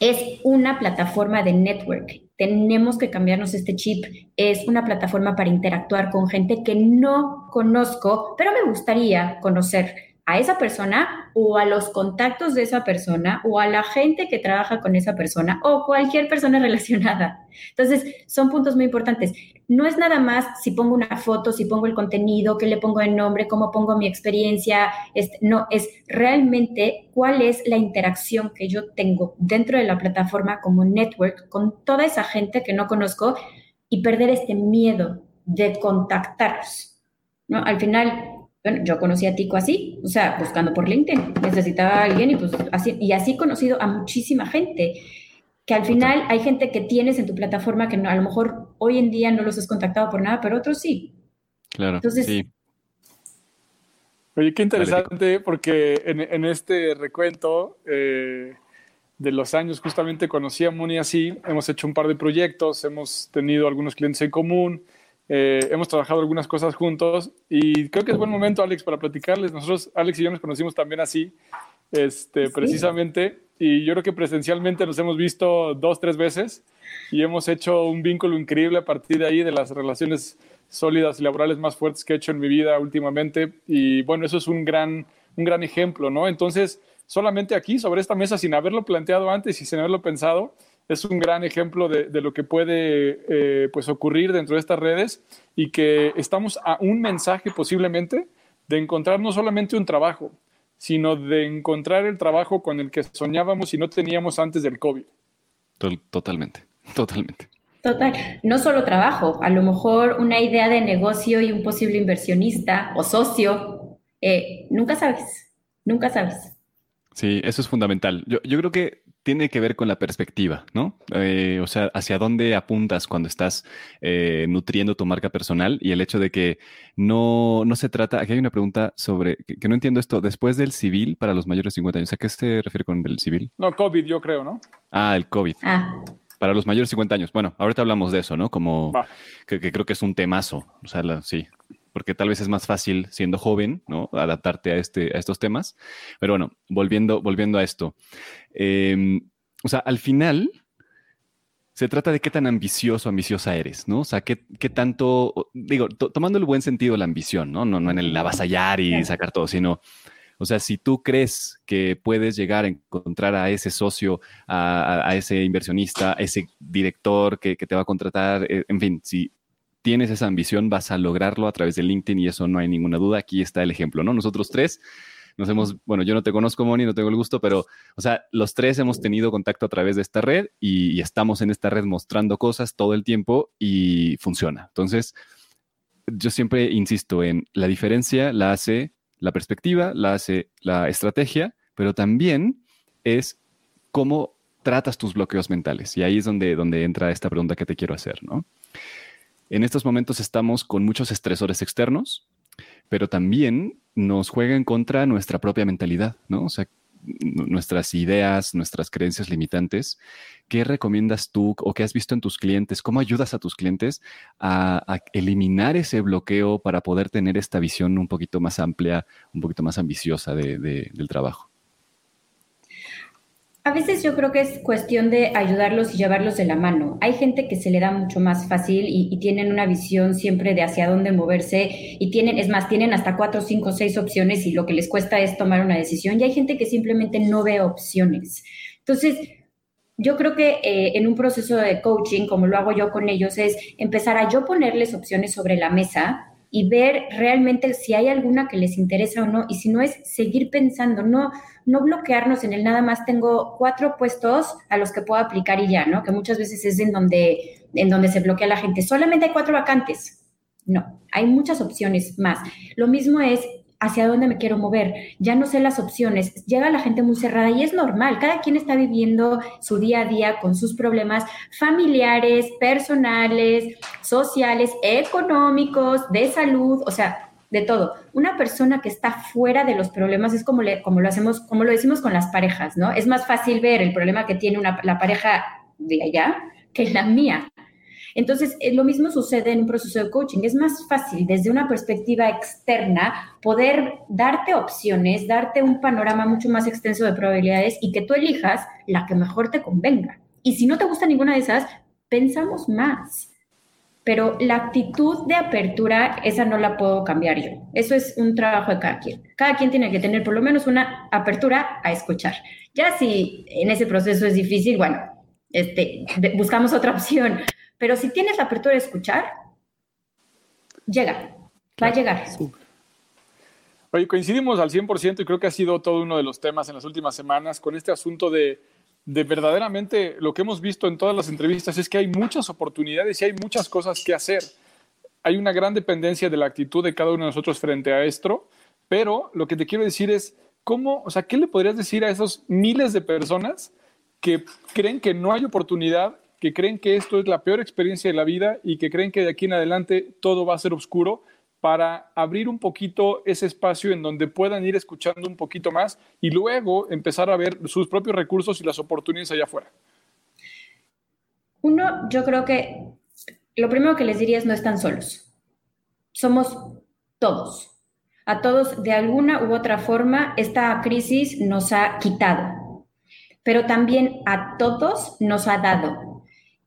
es una plataforma de network. Tenemos que cambiarnos este chip. Es una plataforma para interactuar con gente que no conozco, pero me gustaría conocer a esa persona o a los contactos de esa persona o a la gente que trabaja con esa persona o cualquier persona relacionada. Entonces, son puntos muy importantes. No es nada más si pongo una foto, si pongo el contenido, qué le pongo el nombre, cómo pongo mi experiencia. no, es realmente cuál es la interacción que yo tengo dentro de la plataforma como network con toda esa gente que no conozco y perder este miedo de contactarlos. ¿no? Al final, bueno, yo conocí a Tico así, o sea, buscando por LinkedIn. Necesitaba a alguien y pues así, y así he conocido a muchísima gente. Que al final hay gente que tienes en tu plataforma que a lo mejor hoy en día no los has contactado por nada, pero otros sí. Claro. Entonces, sí. Oye, qué interesante, porque en, este recuento eh, de los años justamente conocí a Moni así, hemos hecho un par de proyectos, hemos tenido algunos clientes en común, eh, hemos trabajado algunas cosas juntos y creo que es buen momento, Alex, para platicarles. Nosotros, Alex y yo nos conocimos también así, este, precisamente, y yo creo que presencialmente nos hemos visto dos, tres veces y hemos hecho un vínculo increíble a partir de ahí, de las relaciones sólidas y laborales más fuertes que he hecho en mi vida últimamente. Y bueno, eso es un gran, un gran ejemplo, ¿no? Entonces, solamente aquí, sobre esta mesa, sin haberlo planteado antes y sin haberlo pensado, es un gran ejemplo de, lo que puede eh, pues ocurrir dentro de estas redes y que estamos a un mensaje posiblemente de encontrar no solamente un trabajo, sino de encontrar el trabajo con el que soñábamos y no teníamos antes del COVID. Totalmente, totalmente. Total, no solo trabajo, a lo mejor una idea de negocio y un posible inversionista o socio, eh, nunca sabes, nunca sabes. Sí, eso es fundamental. Yo, yo creo que tiene que ver con la perspectiva, ¿no? Eh, o sea, hacia dónde apuntas cuando estás eh, nutriendo tu marca personal y el hecho de que no, no se trata, aquí hay una pregunta sobre, que, no entiendo esto, después del civil para los mayores de 50 años, ¿a qué se refiere con el civil? No, COVID yo creo, ¿no? Ah, el COVID. Ah. Para los mayores de 50 años. Bueno, ahorita hablamos de eso, ¿no? Como que, creo que es un temazo. O sea, sí, porque tal vez es más fácil siendo joven, ¿no? Adaptarte a, este, a estos temas. Pero bueno, volviendo, volviendo a esto. Em, o sea, al final se trata de qué tan ambicioso, ambiciosa eres, ¿no? O sea, qué, qué tanto, digo, tomando el buen sentido la ambición, ¿no? No, no en el avasallar y sacar todo, sino, o sea, si tú crees que puedes llegar a encontrar a ese socio, a, ese inversionista, a ese director que, que, te va a contratar, eh, en fin, si tienes esa ambición, vas a lograrlo a través de LinkedIn y eso no hay ninguna duda. Aquí está el ejemplo, ¿no? Nosotros tres nos hemos, bueno, yo no te conozco, Moni, no tengo el gusto, pero, o sea, los tres hemos tenido contacto a través de esta red y, estamos en esta red mostrando cosas todo el tiempo y funciona. Entonces, yo siempre insisto en la diferencia la hace la perspectiva, la hace la estrategia, pero también es cómo tratas tus bloqueos mentales. Y ahí es donde, donde entra esta pregunta que te quiero hacer, ¿no? En estos momentos estamos con muchos estresores externos, pero también nos juega en contra nuestra propia mentalidad, ¿no? O sea, nuestras ideas, nuestras creencias limitantes. ¿Qué recomiendas tú o qué has visto en tus clientes? ¿Cómo ayudas a tus clientes a, eliminar ese bloqueo para poder tener esta visión un poquito más amplia, un poquito más ambiciosa del trabajo? A veces yo creo que es cuestión de ayudarlos y llevarlos de la mano. Hay gente que se le da mucho más fácil y, tienen una visión siempre de hacia dónde moverse y tienen, es más, tienen hasta cuatro, cinco, seis opciones y lo que les cuesta es tomar una decisión. Y hay gente que simplemente no ve opciones. Entonces, yo creo que eh, en un proceso de coaching, como lo hago yo con ellos, es empezar a yo ponerles opciones sobre la mesa y ver realmente si hay alguna que les interesa o no, y si no es seguir pensando, no, no bloquearnos en el nada más tengo cuatro puestos a los que puedo aplicar y ya, ¿no? Que muchas veces es en donde, en donde se bloquea la gente. Solamente hay cuatro vacantes. No, hay muchas opciones más. Lo mismo es hacia dónde me quiero mover. Ya no sé las opciones. Llega la gente muy cerrada y es normal. Cada quien está viviendo su día a día con sus problemas familiares, personales, sociales, económicos, de salud, o sea, de todo. Una persona que está fuera de los problemas es como, como lo hacemos, como lo decimos con las parejas, ¿no? Es más fácil ver el problema que tiene una, la pareja de allá que la mía. Entonces, eh, lo mismo sucede en un proceso de coaching. Es más fácil desde una perspectiva externa poder darte opciones, darte un panorama mucho más extenso de probabilidades y que tú elijas la que mejor te convenga. Y si no te gusta ninguna de esas, pensamos más. Pero la actitud de apertura, esa no la puedo cambiar yo. Eso es un trabajo de cada quien. Cada quien tiene que tener por lo menos una apertura a escuchar. Ya si en ese proceso es difícil, bueno, este, buscamos otra opción. Pero si tienes la apertura de escuchar, llega, va a llegar. Oye, coincidimos al 100% y creo que ha sido todo uno de los temas en las últimas semanas con este asunto de, de verdaderamente lo que hemos visto en todas las entrevistas es que hay muchas oportunidades y hay muchas cosas que hacer. Hay una gran dependencia de la actitud de cada uno de nosotros frente a esto, pero lo que te quiero decir es, ¿cómo, o sea, qué le podrías decir a esos miles de personas que creen que no hay oportunidad que creen que esto es la peor experiencia de la vida y que creen que de aquí en adelante todo va a ser oscuro para abrir un poquito ese espacio en donde puedan ir escuchando un poquito más y luego empezar a ver sus propios recursos y las oportunidades allá afuera. Uno, yo creo que lo primero que les diría es no están solos. Somos todos. A todos, de alguna u otra forma, esta crisis nos ha quitado, pero también a todos nos ha dado.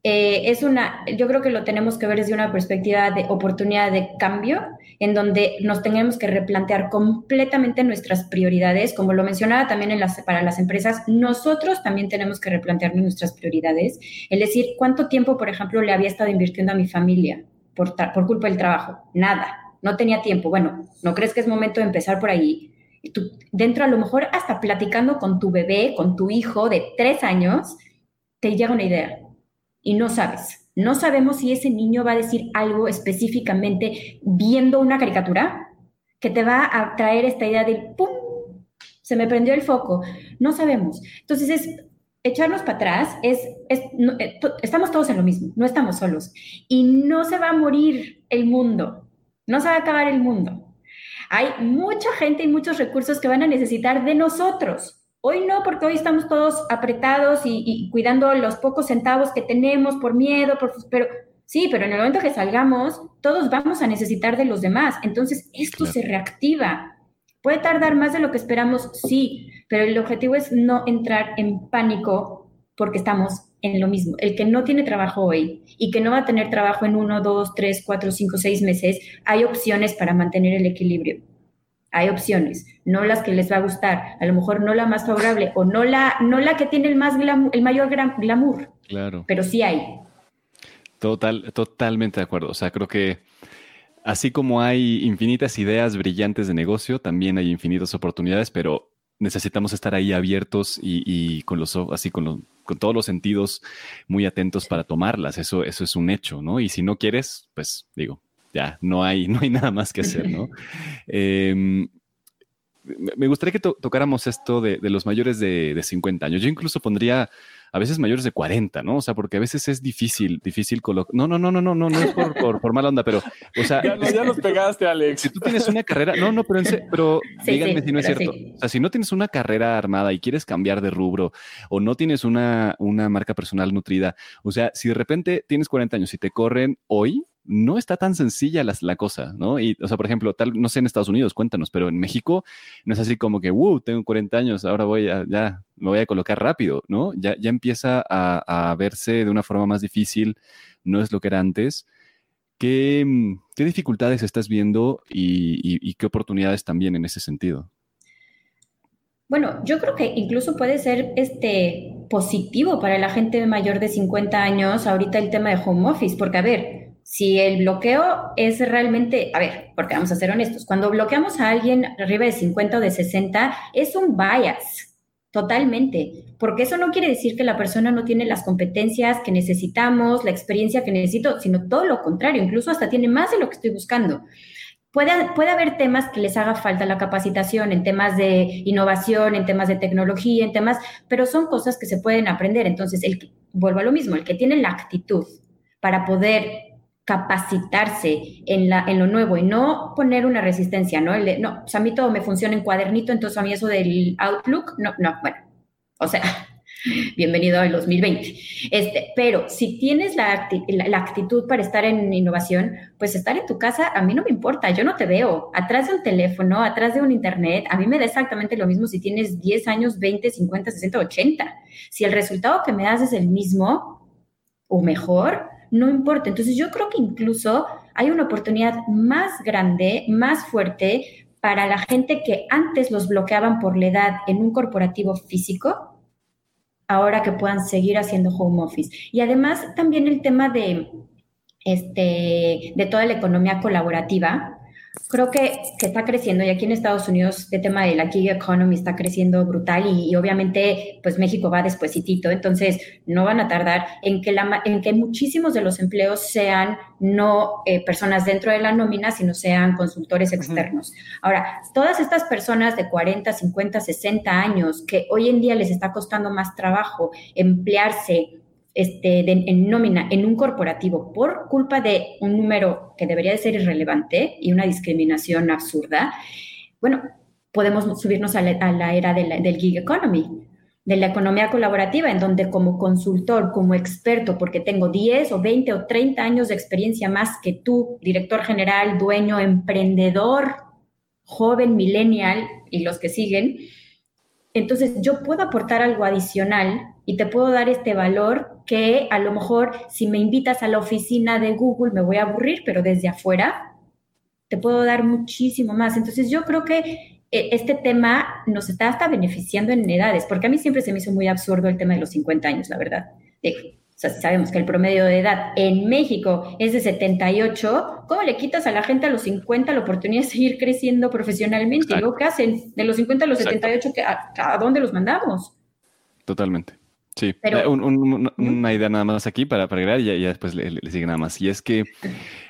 Eh, es una, yo creo que lo tenemos que ver desde una perspectiva de oportunidad de cambio, en donde nos tenemos que replantear completamente nuestras prioridades. Como lo mencionaba también para las empresas, nosotros también tenemos que replantear nuestras prioridades. Es decir, ¿cuánto tiempo, por ejemplo, le había estado invirtiendo a mi familia por, por culpa del trabajo? Nada, no tenía tiempo. Bueno, ¿no crees que es momento de empezar por ahí? Dentro a lo mejor hasta platicando con tu bebé, con tu hijo de tres años, te llega una idea y no sabes. No sabemos si ese niño va a decir algo específicamente viendo una caricatura que te va a traer esta idea de ¡pum! Se me prendió el foco. No sabemos. Entonces es echarnos para atrás, es, eh, estamos todos en lo mismo, no estamos solos. Y no se va a morir el mundo, no se va a acabar el mundo. Hay mucha gente y muchos recursos que van a necesitar de nosotros Hoy no, porque hoy estamos todos apretados y, cuidando los pocos centavos que tenemos por miedo, por, pero sí, pero en el momento que salgamos, todos vamos a necesitar de los demás. Entonces, esto se reactiva. Puede tardar más de lo que esperamos, sí, pero el objetivo es no entrar en pánico porque estamos en lo mismo. El que no tiene trabajo hoy y que no va a tener trabajo en uno, dos, tres, cuatro, cinco, seis meses, hay opciones para mantener el equilibrio hay opciones, no las que les va a gustar, a lo mejor no la más favorable o no la, no la que tiene el, más el mayor glamour. Claro. Pero sí hay. Total, totalmente de acuerdo. O sea, creo que así como hay infinitas ideas brillantes de negocio, también hay infinitas oportunidades, pero necesitamos estar ahí abiertos y, con los así con, con todos los sentidos muy atentos para tomarlas. Eso, eso es un hecho, ¿no? Y si no quieres, pues digo, ya no hay, no hay nada más que hacer, ¿no? Em, me gustaría que tocáramos esto de, los mayores de, de 50 años. Yo incluso pondría a veces mayores de 40, ¿no? O sea, porque a veces es difícil, difícil colocar. No, no, no, no, no, no, no es por, por, mala onda, pero, o sea. Ya, ya, los pegaste, Alex. Si tú tienes una carrera, no, no, pero, pero díganme si no es cierto. O sea, si no tienes una carrera armada y quieres cambiar de rubro o no tienes una, una marca personal nutrida, o sea, si de repente tienes 40 años y te corren hoy, no está tan sencilla la, cosa, ¿no? Y, o sea, por ejemplo, tal, no sé en Estados Unidos, cuéntanos, pero en México no es así como que, wow, tengo 40 años, ahora voy a, ya, me voy a colocar rápido, ¿no? Ya, ya empieza a, verse de una forma más difícil, no es lo que era antes. ¿Qué, qué dificultades estás viendo y, qué oportunidades también en ese sentido? Bueno, yo creo que incluso puede ser este positivo para la gente mayor de 50 años ahorita el tema de home office, porque a ver, si el bloqueo es realmente, a ver, porque vamos a ser honestos, cuando bloqueamos a alguien arriba de 50 o de 60, es un bias, totalmente, porque eso no quiere decir que la persona no tiene las competencias que necesitamos, la experiencia que necesito, sino todo lo contrario, incluso hasta tiene más de lo que estoy buscando. Puede, puede, haber temas que les haga falta la capacitación en temas de innovación, en temas de tecnología, en temas, pero son cosas que se pueden aprender. Entonces, el, vuelvo a lo mismo, el que tiene la actitud para poder capacitarse en, la, en lo nuevo y no poner una resistencia, ¿no? no, pues a mí todo me funciona en cuadernito, entonces a mí eso del Outlook, no, no, bueno, o sea, bienvenido al 2020. Este, pero si tienes la, la, actitud para estar en innovación, pues estar en tu casa a mí no me importa, yo no te veo. Atrás de un teléfono, atrás de un internet, a mí me da exactamente lo mismo si tienes 10 años, 20, 50, 60, 80. Si el resultado que me das es el mismo o mejor, no importa. Entonces yo creo que incluso hay una oportunidad más grande, más fuerte para la gente que antes los bloqueaban por la edad en un corporativo físico, ahora que puedan seguir haciendo home office. Y además también el tema de, este, de toda la economía colaborativa, creo que, que, está creciendo y aquí en Estados Unidos el tema de la gig economy está creciendo brutal y, obviamente pues México va despuesitito, entonces no van a tardar en que, la, en que muchísimos de los empleos sean no eh, personas dentro de la nómina, sino sean consultores externos. Ahora, todas estas personas de 40, 50, 60 años que hoy en día les está costando más trabajo emplearse este, en nómina en un corporativo por culpa de un número que debería de ser irrelevante y una discriminación absurda, bueno, podemos subirnos a la, era del gig economy, de la economía colaborativa, en donde como consultor, como experto, porque tengo 10 o 20 o 30 años de experiencia más que tú, director general, dueño, emprendedor, joven, millennial y los que siguen, entonces yo puedo aportar algo adicional y te puedo dar este valor que a lo mejor si me invitas a la oficina de Google me voy a aburrir, pero desde afuera te puedo dar muchísimo más. Entonces yo creo que eh, este tema nos está hasta beneficiando en edades, porque a mí siempre se me hizo muy absurdo el tema de los 50 años, la verdad. o sea, sabemos que el promedio de edad en México es de 78. ¿Cómo le quitas a la gente a los 50 la oportunidad de seguir creciendo profesionalmente? ¿Y luego qué hacen? De los 50 a los 78, ¿a, ¿a dónde los mandamos? Totalmente. Sí, eh, una idea nada más aquí para, agregar y ya, después le, sigue nada más. Y es que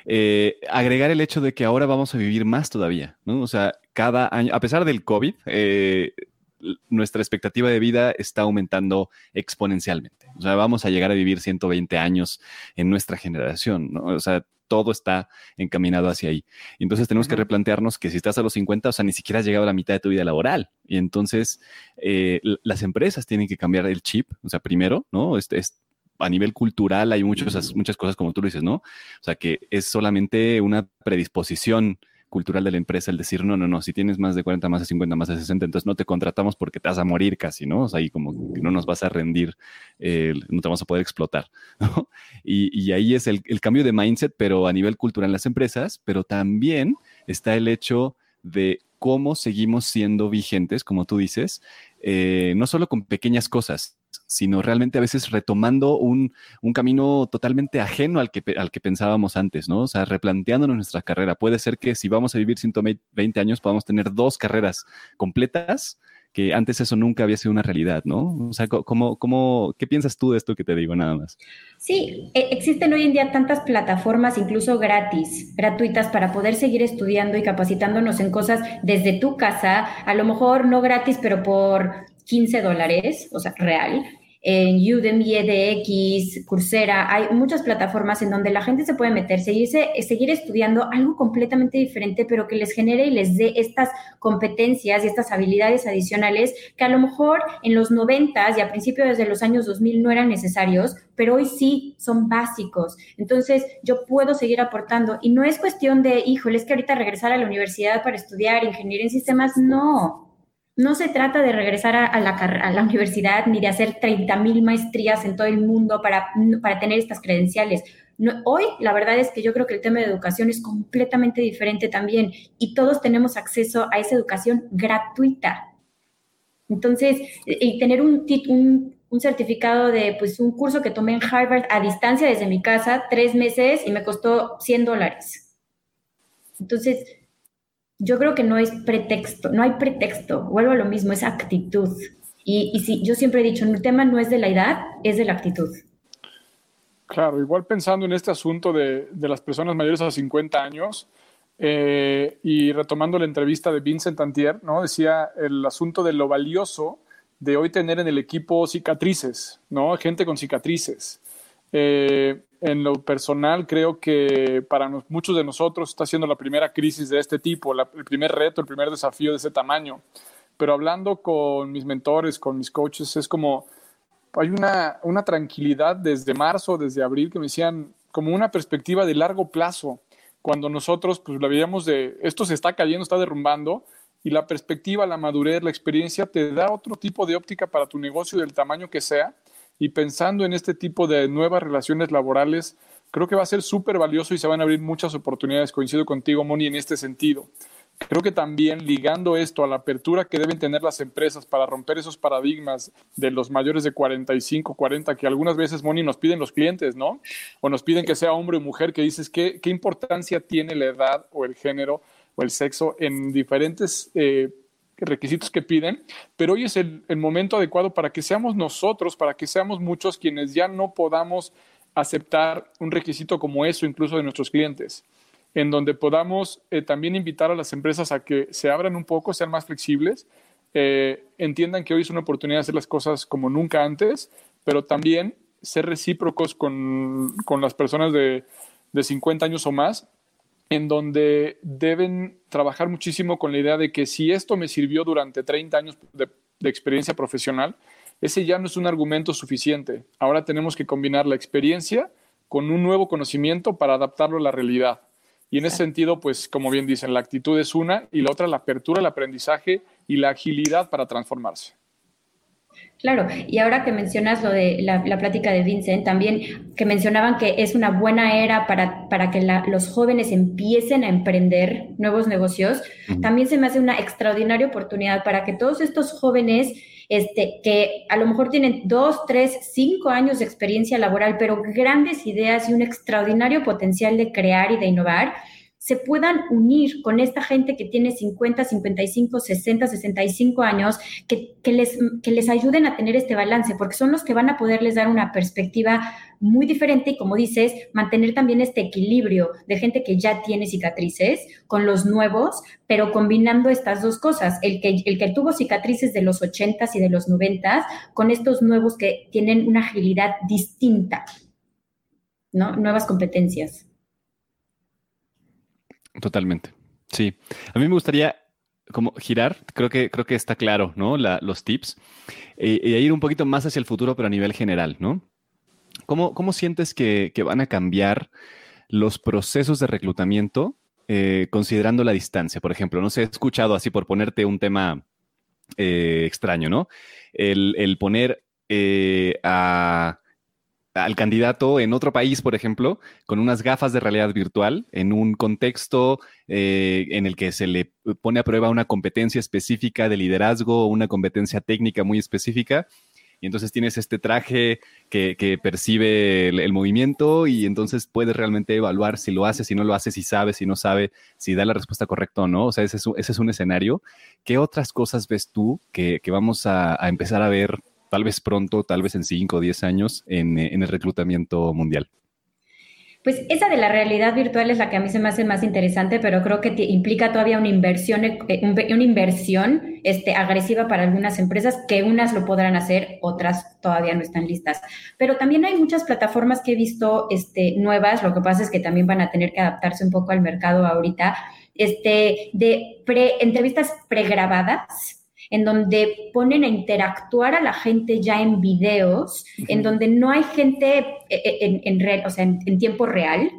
eh, agregar el hecho de que ahora vamos a vivir más todavía, ¿no? O sea, cada año, a pesar del COVID, eh, nuestra expectativa de vida está aumentando exponencialmente. O sea, vamos a llegar a vivir 120 años en nuestra generación, ¿no? O sea, todo está encaminado hacia ahí. entonces tenemos que replantearnos que si estás a los 50, o sea, ni siquiera has llegado a la mitad de tu vida laboral. Y entonces eh, las empresas tienen que cambiar el chip, o sea, primero, ¿no? Este, es, a nivel cultural hay muchas, muchas cosas como tú lo dices, ¿no? O sea, que es solamente una predisposición cultural de la empresa el decir, no, no, no, si tienes más de 40, más de 50, más de 60, entonces no te contratamos porque te vas a morir casi, ¿no? O sea, ahí como que no nos vas a rendir, eh, no te vamos a poder explotar, ¿no? Y, ahí es el, cambio de mindset, pero a nivel cultural en las empresas, pero también está el hecho de cómo seguimos siendo vigentes, como tú dices, eh, no solo con pequeñas cosas, sino realmente a veces retomando un, camino totalmente ajeno al que, al que pensábamos antes, ¿no? O sea, replanteándonos nuestra carrera. Puede ser que si vamos a vivir 120 años podamos tener dos carreras completas que antes eso nunca había sido una realidad, ¿no? O sea, ¿cómo, cómo, ¿qué piensas tú de esto que te digo nada más? Sí, e, existen hoy en día tantas plataformas, incluso gratis, gratuitas, para poder seguir estudiando y capacitándonos en cosas desde tu casa, a lo mejor no gratis, pero por 15 dólares, o sea, real, en Udemy, EDX, Coursera, hay muchas plataformas en donde la gente se puede meter, seguirse, seguir estudiando algo completamente diferente, pero que les genere y les dé estas competencias y estas habilidades adicionales que a lo mejor en los 90 y a principios de los años 2000 no eran necesarios, pero hoy sí son básicos. Entonces, yo puedo seguir aportando y no es cuestión de, híjole, es que ahorita regresar a la universidad para estudiar ingeniería en sistemas, no no se trata de regresar a, la, universidad ni de hacer 30.000 maestrías en todo el mundo para, para tener estas credenciales. hoy la verdad es que yo creo que el tema de educación es completamente diferente también y todos tenemos acceso a esa educación gratuita. Entonces, y tener un, un, un, certificado de pues, un curso que tomé en Harvard a distancia desde mi casa, tres meses y me costó 100 dólares. Entonces, yo creo que no es pretexto, no hay pretexto, vuelvo a lo mismo, es actitud. Y, y sí, yo siempre he dicho, el tema no es de la edad, es de la actitud. Claro, igual pensando en este asunto de, de las personas mayores a 50 años, eh, y retomando la entrevista de Vincent Antier, ¿no? decía el asunto de lo valioso de hoy tener en el equipo cicatrices, ¿no? gente con cicatrices. Eh, en lo personal, creo que para muchos de nosotros está siendo la primera crisis de este tipo, el primer reto, el primer desafío de ese tamaño. Pero hablando con mis mentores, con mis coaches, es como hay una, una tranquilidad desde marzo, desde abril, que me decían como una perspectiva de largo plazo. Cuando nosotros pues la veíamos de esto se está cayendo, está derrumbando, y la perspectiva, la madurez, la experiencia te da otro tipo de óptica para tu negocio del tamaño que sea y pensando en este tipo de nuevas relaciones laborales, creo que va a ser súper valioso y se van a abrir muchas oportunidades. Coincido contigo, Moni, en este sentido. Creo que también ligando esto a la apertura que deben tener las empresas para romper esos paradigmas de los mayores de 45, 40, que algunas veces, Moni, nos piden los clientes, ¿no? O nos piden que sea hombre o mujer, que dices, ¿qué, qué importancia tiene la edad o el género o el sexo en diferentes eh, requisitos que piden, pero hoy es el, momento adecuado para que seamos nosotros, para que seamos muchos quienes ya no podamos aceptar un requisito como eso, incluso de nuestros clientes, en donde podamos eh, también invitar a las empresas a que se abran un poco, sean más flexibles, eh, entiendan que hoy es una oportunidad de hacer las cosas como nunca antes, pero también ser recíprocos con, con las personas de, de 50 años o más en donde deben trabajar muchísimo con la idea de que si esto me sirvió durante 30 años de, experiencia profesional, ese ya no es un argumento suficiente. Ahora tenemos que combinar la experiencia con un nuevo conocimiento para adaptarlo a la realidad. Y en ese sentido, pues como bien dicen, la actitud es una y la otra la apertura, el aprendizaje y la agilidad para transformarse. Claro, y ahora que mencionas lo de la, plática de Vincent, también que mencionaban que es una buena era para, para que los jóvenes empiecen a emprender nuevos negocios, también se me hace una extraordinaria oportunidad para que todos estos jóvenes este, que a lo mejor tienen dos, tres, cinco años de experiencia laboral, pero grandes ideas y un extraordinario potencial de crear y de innovar, se puedan unir con esta gente que tiene 50, 55, 60, 65 años, que, les, que les ayuden a tener este balance, porque son los que van a poderles dar una perspectiva muy diferente y, como dices, mantener también este equilibrio de gente que ya tiene cicatrices con los nuevos, pero combinando estas dos cosas, el que, el que tuvo cicatrices de los 80s y de los 90s con estos nuevos que tienen una agilidad distinta, ¿no? Nuevas competencias. Totalmente. Sí. A mí me gustaría como girar, creo que, creo que está claro, ¿no? los tips. Eh, y ir un poquito más hacia el futuro, pero a nivel general, ¿no? ¿Cómo, cómo sientes que, van a cambiar los procesos de reclutamiento eh, considerando la distancia? Por ejemplo, no sé, he escuchado así por ponerte un tema eh, extraño, ¿no? El, el poner a al candidato en otro país, por ejemplo, con unas gafas de realidad virtual, en un contexto eh, en el que se le pone a prueba una competencia específica de liderazgo, una competencia técnica muy específica, y entonces tienes este traje que, percibe el, movimiento y entonces puedes realmente evaluar si lo hace, si no lo hace, si sabe, si no sabe, si da la respuesta correcta o no. O sea, ese es un, escenario. ¿Qué otras cosas ves tú que, vamos a, empezar a ver tal vez pronto, tal vez en 5 o 10 años en el reclutamiento mundial? Pues esa de la realidad virtual es la que a mí se me hace más interesante, pero creo que implica todavía una inversión, eh, una inversión este, agresiva para algunas empresas, que unas lo podrán hacer, otras todavía no están listas. Pero también hay muchas plataformas que he visto este, nuevas, lo que pasa es que también van a tener que adaptarse un poco al mercado ahorita, este, de pre, entrevistas pregrabadas en donde ponen a interactuar a la gente ya en videos, en donde no hay gente eh, eh, en, en, o sea, en, tiempo real,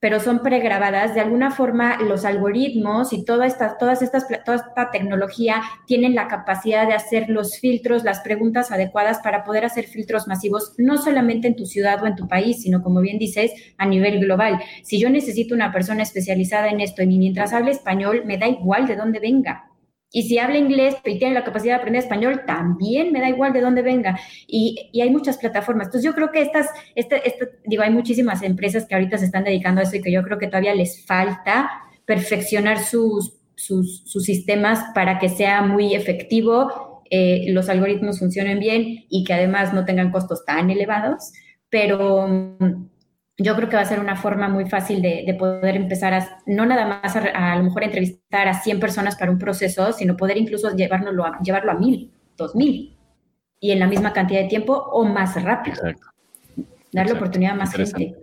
pero son pregrabadas. De alguna forma, los algoritmos y toda esta, todas estas, toda esta tecnología tienen la capacidad de hacer los filtros, las preguntas adecuadas para poder hacer filtros masivos, no solamente en tu ciudad o en tu país, sino, como bien dices, a nivel global. Si yo necesito una persona especializada en esto y mientras hable español, me da igual de dónde venga y si habla inglés y tiene la capacidad de aprender español, también me da igual de dónde venga. Y, hay muchas plataformas. Entonces yo creo que estas, este, este, digo, hay muchísimas empresas que ahorita se están dedicando a eso y que yo creo que todavía les falta perfeccionar sus, sus, sistemas para que sea muy efectivo, eh, los algoritmos funcionen bien y que además no tengan costos tan elevados. Pero yo creo que va a ser una forma muy fácil de, poder empezar a, no nada más a, lo mejor entrevistar a 100 personas para un proceso, sino poder incluso llevarlo a, llevarlo a mil, dos mil, y en la misma cantidad de tiempo o más rápido. Exacto. Darle oportunidad a más gente.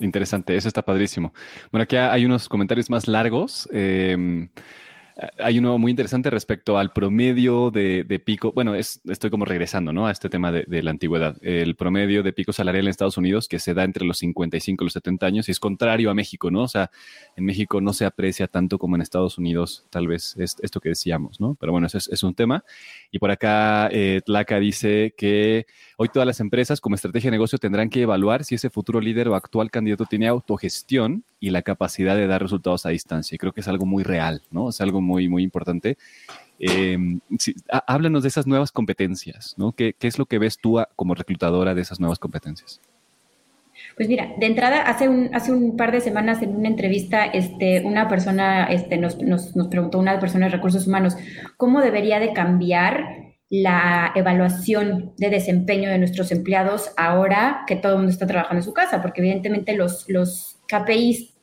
Interesante, eso está padrísimo. Bueno, aquí hay unos comentarios más largos. Eh, hay uno muy interesante respecto al promedio de, pico. Bueno, es, estoy como regresando ¿no? a este tema de, la antigüedad. El promedio de pico salarial en Estados Unidos que se da entre los 55 y los 70 años y es contrario a México, ¿no? O sea, en México no se aprecia tanto como en Estados Unidos, tal vez es esto que decíamos, ¿no? Pero bueno, ese es, un tema. Y por acá, eh, Tlaca dice que hoy todas las empresas como estrategia de negocio tendrán que evaluar si ese futuro líder o actual candidato tiene autogestión y la capacidad de dar resultados a distancia. Y creo que es algo muy real, ¿no? Es algo muy, muy importante. Em, háblanos de esas nuevas competencias, ¿no? ¿Qué, es lo que ves tú como reclutadora de esas nuevas competencias? Pues mira, de entrada, hace un, hace un par de semanas en una entrevista, este, una persona este, nos, nos, nos preguntó, una persona de recursos humanos, ¿cómo debería de cambiar la evaluación de desempeño de nuestros empleados ahora que todo el mundo está trabajando en su casa? Porque evidentemente los, los KPIs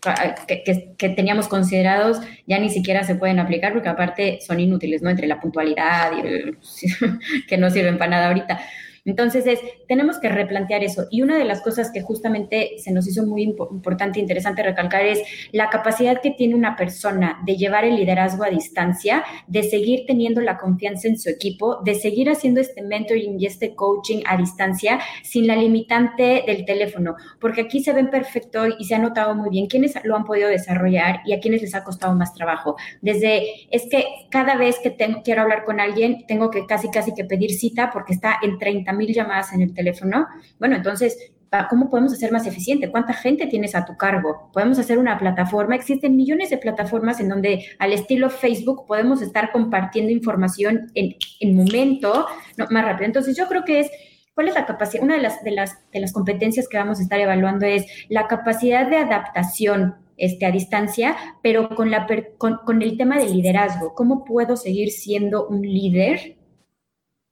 que, teníamos considerados ya ni siquiera se pueden aplicar porque aparte son inútiles, ¿no? Entre la puntualidad y que no sirven para nada ahorita. Entonces es, tenemos que replantear eso. Y una de las cosas que justamente se nos hizo muy importante e interesante recalcar es la capacidad que tiene una persona de llevar el liderazgo a distancia, de seguir teniendo la confianza en su equipo, de seguir haciendo este mentoring y este coaching a distancia sin la limitante del teléfono, porque aquí se ven perfecto y se ha notado muy bien quiénes lo han podido desarrollar y a quienes les ha costado más trabajo. Desde, es que cada vez que tengo, quiero hablar con alguien, tengo que casi, casi que pedir cita porque está en 30 mil llamadas en el teléfono, bueno, entonces, ¿cómo podemos hacer más eficiente? ¿Cuánta gente tienes a tu cargo? Podemos hacer una plataforma. Existen millones de plataformas en donde, al estilo Facebook, podemos estar compartiendo información en, en momento no, más rápido. Entonces, yo creo que es ¿Cuál es la capacidad? Una de las, de las, de las competencias que vamos a estar evaluando es la capacidad de adaptación este, a distancia, pero con, la, con, con, el tema del liderazgo. ¿Cómo puedo seguir siendo un líder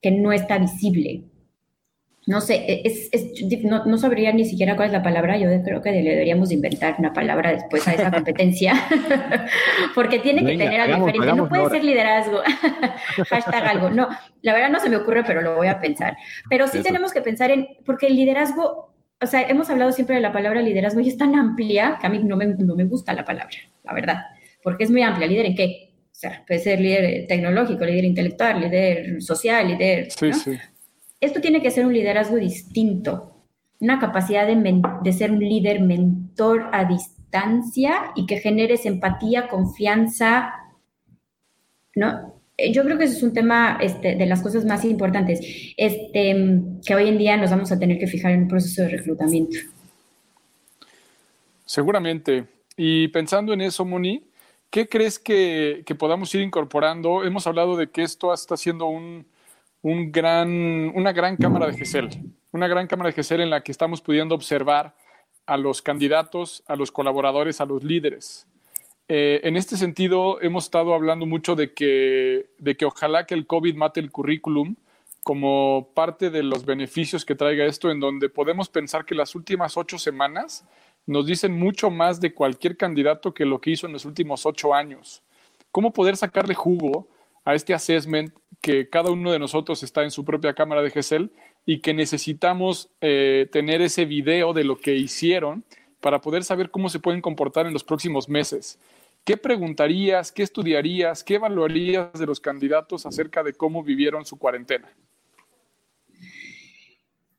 que no está visible? No sé, e, es, no, no, sabría ni siquiera cuál es la palabra, yo creo que le deberíamos inventar una palabra después a esa competencia, porque tiene que tener algo diferente, no puede ser liderazgo, hashtag algo, no, la verdad no se me ocurre, pero lo voy a pensar, pero sí tenemos que pensar en, porque el liderazgo, o sea, hemos hablado siempre de la palabra liderazgo y es tan amplia que a mí no me, no me gusta la palabra, la verdad, porque es muy amplia, líder en qué, o sea, puede ser líder tecnológico, líder intelectual, líder social, líder. Sí, sí. Esto tiene que ser un liderazgo distinto, una capacidad de, ser un líder mentor a distancia y que generes empatía, confianza, ¿no? Eh, yo creo que eso es un tema este, de las cosas más importantes, este, que hoy en día nos vamos a tener que fijar en un proceso de reclutamiento. Seguramente. Y pensando en eso, Moni, ¿qué crees que, que podamos ir incorporando? Hemos hablado de que esto está siendo un, un gran, una gran cámara de GESEL, una gran cámara de GESEL en la que estamos pudiendo observar a los candidatos, a los colaboradores, a los líderes. Eh, en este sentido, hemos estado hablando mucho de que, de que ojalá que el COVID mate el currículum como parte de los beneficios que traiga esto, en donde podemos pensar que las últimas ocho semanas nos dicen mucho más de cualquier candidato que lo que hizo en los últimos ocho años. ¿Cómo poder sacarle jugo a este assessment que cada uno de nosotros está en su propia cámara de GESEL y que necesitamos eh, tener ese video de lo que hicieron para poder saber cómo se pueden comportar en los próximos meses? ¿Qué preguntarías, qué estudiarías, qué evaluarías de los candidatos acerca de cómo vivieron su cuarentena?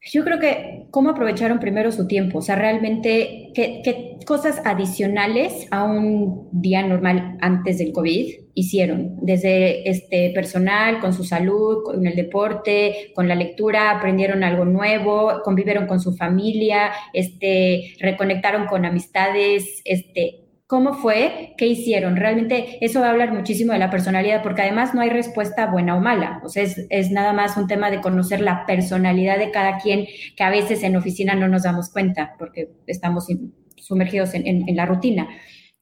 Yo creo que cómo aprovecharon primero su tiempo, o sea, realmente qué, cosas adicionales a un día normal antes del COVID hicieron, desde este personal, con su salud, con el deporte, con la lectura, aprendieron algo nuevo, convivieron con su familia, este, reconectaron con amistades, este, cómo fue, qué hicieron. Realmente eso va a hablar muchísimo de la personalidad, porque además no hay respuesta buena o mala. O sea, es, nada más un tema de conocer la personalidad de cada quien, que a veces en oficina no nos damos cuenta, porque estamos sumergidos en la rutina.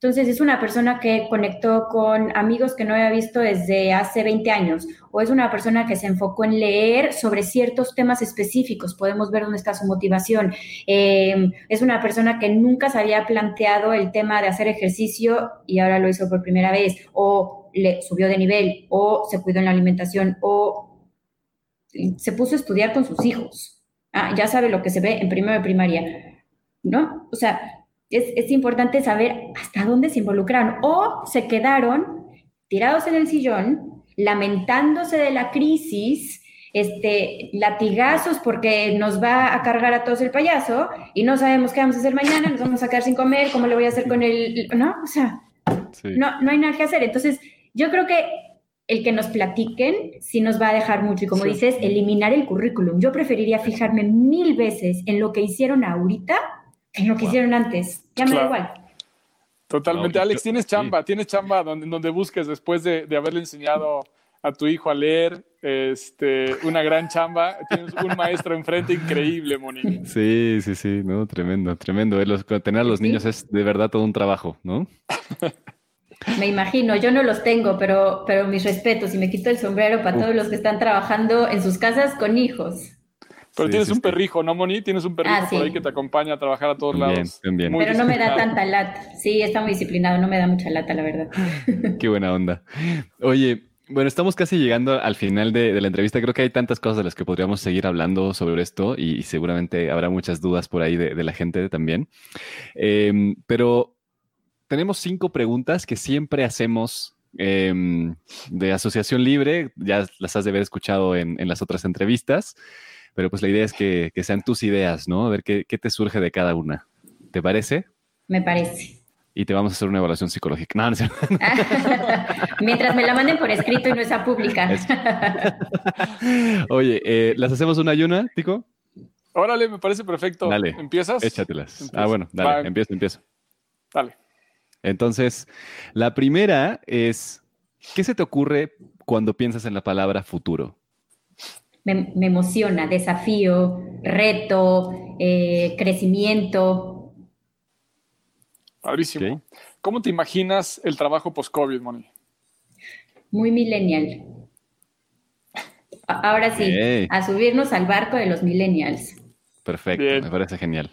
Entonces, es una persona que conectó con amigos que no había visto desde hace 20 años, o es una persona que se enfocó en leer sobre ciertos temas específicos, podemos ver dónde está su motivación. Eh, es una persona que nunca se había planteado el tema de hacer ejercicio y ahora lo hizo por primera vez, o le subió de nivel, o se cuidó en la alimentación, o se puso a estudiar con sus hijos. Ah, ya sabe lo que se ve en primero de primaria, ¿no? O sea, es, importante saber hasta dónde se involucraron o se quedaron tirados en el sillón, lamentándose de la crisis, este, latigazos porque nos va a cargar a todos el payaso y no sabemos qué vamos a hacer mañana, nos vamos a quedar sin comer, cómo le voy a hacer con el, ¿no? O sea, no, no hay nada que hacer. Entonces, yo creo que el que nos platiquen sí nos va a dejar mucho y como dices, eliminar el currículum. Yo preferiría fijarme mil veces en lo que hicieron ahorita que lo que hicieron antes. Ya me da igual. Totalmente. Alex, tienes chamba, tienes chamba donde, donde busques después de, haberle enseñado a tu hijo a leer, este, una gran chamba. Tienes un maestro enfrente increíble, Moni. Sí, sí, sí, no, tremendo, tremendo. tener a los niños es de verdad todo un trabajo, ¿no? Me imagino, yo no los tengo, pero, pero mis respetos y me quito el sombrero para todos los que están trabajando en sus casas con hijos. Pero tienes un perrijo, ¿no, Moni? Tienes un perrijo ah, por ahí que te acompaña a trabajar a todos lados. Bien, Pero no me da tanta lata. Sí, está muy disciplinado, no me da mucha lata, la verdad. Qué buena onda. Oye, bueno, estamos casi llegando al final de, la entrevista. Creo que hay tantas cosas de las que podríamos seguir hablando sobre esto y, seguramente habrá muchas dudas por ahí de, la gente también. Em, pero tenemos cinco preguntas que siempre hacemos em, de Asociación Libre. Ya las has de haber escuchado en las otras entrevistas pero pues la idea es que, sean tus ideas, ¿no? A ver qué, te surge de cada una. ¿Te parece? Me parece. Y te vamos a hacer una evaluación psicológica. No, no, Mientras me la manden por escrito y no sea pública. Oye, eh, ¿las hacemos una y una, Tico? Órale, me parece perfecto. Dale. ¿Empiezas? Échatelas. Ah, bueno, dale, empiezo, empiezo. Dale. Entonces, la primera es, ¿qué se te ocurre cuando piensas en la palabra futuro? Me, emociona, desafío, reto, eh, crecimiento. Padrísimo. ¿Cómo te imaginas el trabajo post-COVID, Moni? Muy millennial. Ahora sí, a subirnos al barco de los millennials. Perfecto, me parece genial.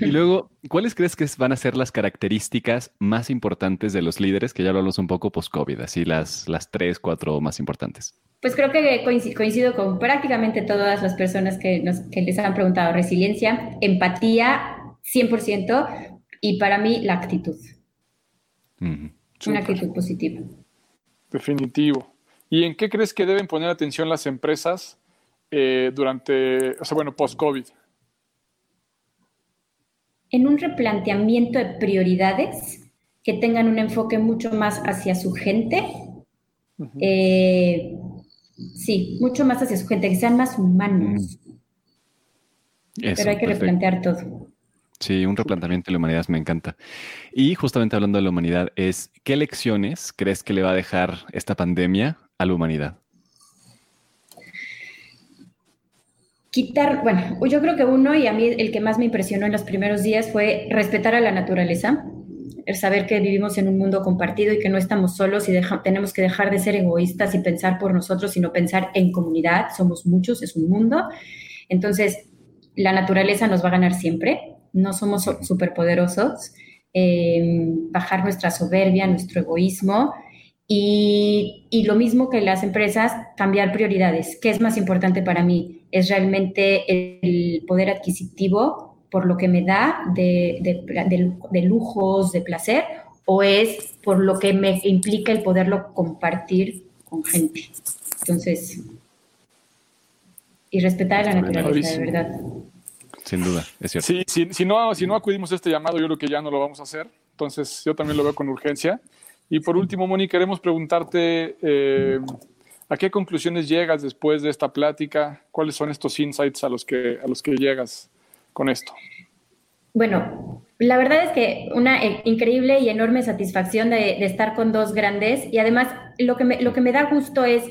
Y luego, ¿cuáles crees que van a ser las características más importantes de los líderes? Que ya lo hablamos un poco post-COVID, así las, las tres, cuatro más importantes. Pues creo que coincido con prácticamente todas las personas que, nos, que les han preguntado. Resiliencia, empatía, 100%, y para mí la actitud. Una actitud positiva. Definitivo. ¿Y en qué crees que deben poner atención las empresas eh, durante, o sea, bueno, post-COVID? En un replanteamiento de prioridades que tengan un enfoque mucho más hacia su gente, Sí, mucho más hacia su gente, que sean más humanos. Mm. Pero hay que replantear todo. Sí, un replanteamiento de la humanidad me encanta. Y justamente hablando de la humanidad, es ¿qué lecciones crees que le va a dejar esta pandemia a la humanidad? Quitar, bueno, yo creo que uno y a mí el que más me impresionó en los primeros días fue respetar a la naturaleza, el saber que vivimos en un mundo compartido y que no estamos solos y tenemos que dejar de ser egoístas y pensar por nosotros, sino pensar en comunidad, somos muchos, es un mundo. Entonces, la naturaleza nos va a ganar siempre, no somos superpoderosos, eh, bajar nuestra soberbia, nuestro egoísmo y, y, lo mismo que las empresas, cambiar prioridades. ¿Qué es más importante para mí? ¿Es realmente el poder adquisitivo por lo que me da de, de, de, lujos, de placer? ¿O es por lo que me implica el poderlo compartir con gente? Entonces, y respetar a la naturaleza, de verdad. Sin duda, es cierto. Sí, si, si, no, si no acudimos a este llamado, yo creo que ya no lo vamos a hacer. Entonces, yo también lo veo con urgencia. Y por último, Moni, queremos preguntarte eh, a qué conclusiones llegas después de esta plática, cuáles son estos insights a los que, a los que llegas con esto. Bueno, la verdad es que una eh, increíble y enorme satisfacción de, estar con dos grandes. Y además lo que, me, lo que me da gusto es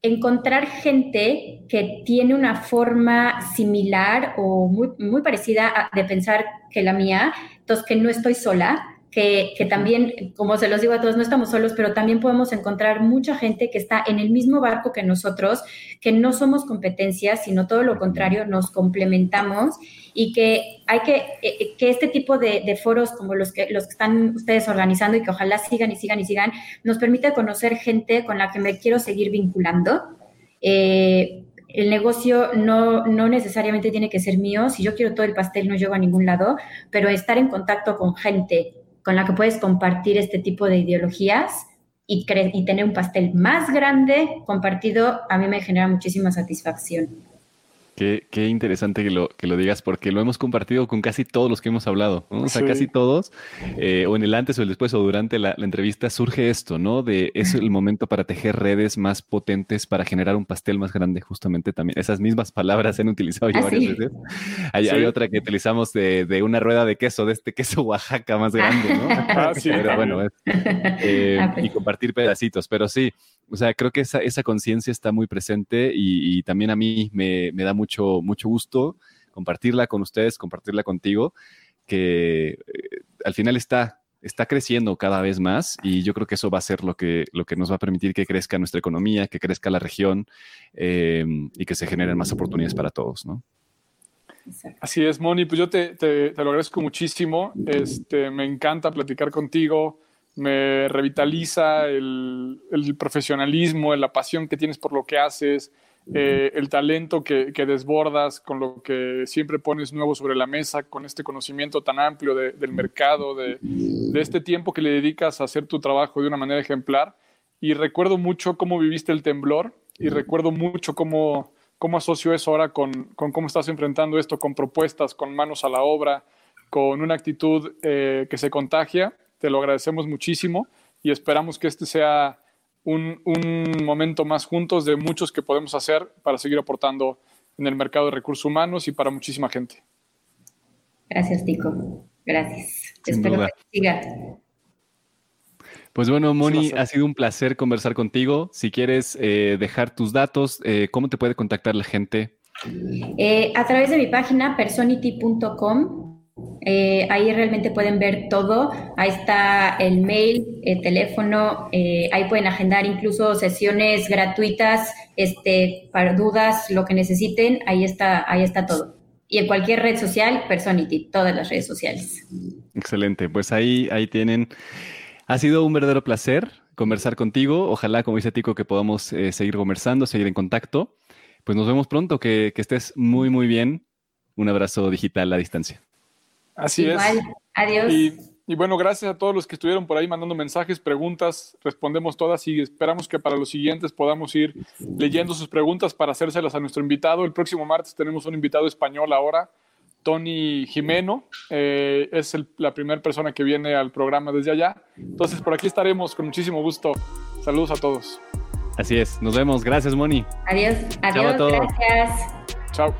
encontrar gente que tiene una forma similar o muy, muy parecida de pensar que la mía, entonces que no estoy sola, que, también, como se los digo a todos, no estamos solos, pero también podemos encontrar mucha gente que está en el mismo barco que nosotros, que no somos competencias, sino todo lo contrario, nos complementamos y que hay que, eh, que este tipo de, foros como los que, los que están ustedes organizando y que ojalá sigan y sigan y sigan, nos permite conocer gente con la que me quiero seguir vinculando. Eh, el negocio no, no, necesariamente tiene que ser mío. Si yo quiero todo el pastel, no llego a ningún lado, pero estar en contacto con gente con la que puedes compartir este tipo de ideologías y, y tener un pastel más grande compartido, a mí me genera muchísima satisfacción. Qué, interesante que lo, que lo digas, porque lo hemos compartido con casi todos los que hemos hablado, O sea, casi todos, eh, o en el antes o el después o durante la, entrevista surge esto, ¿no? De es el momento para tejer redes más potentes, para generar un pastel más grande, justamente también. Esas mismas palabras se han utilizado ya ah, varias veces. Hay, hay, otra que utilizamos de, de, una rueda de queso, de este queso Oaxaca más grande, ¿no? Ah, sí. Pero bueno, eh, ah, pues. y compartir pedacitos, pero sí, o sea, creo que esa, esa conciencia está muy presente y, también a mí me, me, da mucho, mucho gusto compartirla con ustedes, compartirla contigo, que eh, al final está, está creciendo cada vez más y yo creo que eso va a ser lo que, lo que nos va a permitir que crezca nuestra economía, que crezca la región eh, y que se generen más oportunidades para todos, ¿no? Así es, Moni, pues yo te, te, te, lo agradezco muchísimo. Este, me encanta platicar contigo me revitaliza el, profesionalismo, la pasión que tienes por lo que haces, eh, el talento que, desbordas con lo que siempre pones nuevo sobre la mesa, con este conocimiento tan amplio del mercado, de, este tiempo que le dedicas a hacer tu trabajo de una manera ejemplar. Y recuerdo mucho cómo viviste el temblor y recuerdo mucho cómo, cómo asocio eso ahora con, cómo estás enfrentando esto, con propuestas, con manos a la obra, con una actitud eh, que se contagia te lo agradecemos muchísimo y esperamos que este sea un, momento más juntos de muchos que podemos hacer para seguir aportando en el mercado de recursos humanos y para muchísima gente. Gracias, Tico. Gracias. Espero que siga. Pues bueno, Moni, ha sido un placer conversar contigo. Si quieres eh, dejar tus datos, eh, ¿cómo te puede contactar la gente? Eh, a través de mi página personity.com eh, ahí realmente pueden ver todo. Ahí está el mail, el teléfono. Eh, ahí pueden agendar incluso sesiones gratuitas, este, para dudas, lo que necesiten. Ahí está, ahí está todo. Y en cualquier red social, Personity, todas las redes sociales. Excelente. Pues ahí, ahí tienen. Ha sido un verdadero placer conversar contigo. Ojalá, como dice Tico, que podamos eh, seguir conversando, seguir en contacto. Pues nos vemos pronto. Que, que estés muy, muy bien. Un abrazo digital a distancia. Así es. Adiós. Y, bueno, gracias a todos los que estuvieron por ahí mandando mensajes, preguntas, respondemos todas y esperamos que para los siguientes podamos ir leyendo sus preguntas para hacérselas a nuestro invitado. El próximo martes tenemos un invitado español ahora, Tony Jimeno, eh, es la primera persona que viene al programa desde allá. Entonces, por aquí estaremos con muchísimo gusto. Saludos a todos. Así es, nos vemos. Gracias, Moni. Adiós, adiós, gracias. Chao.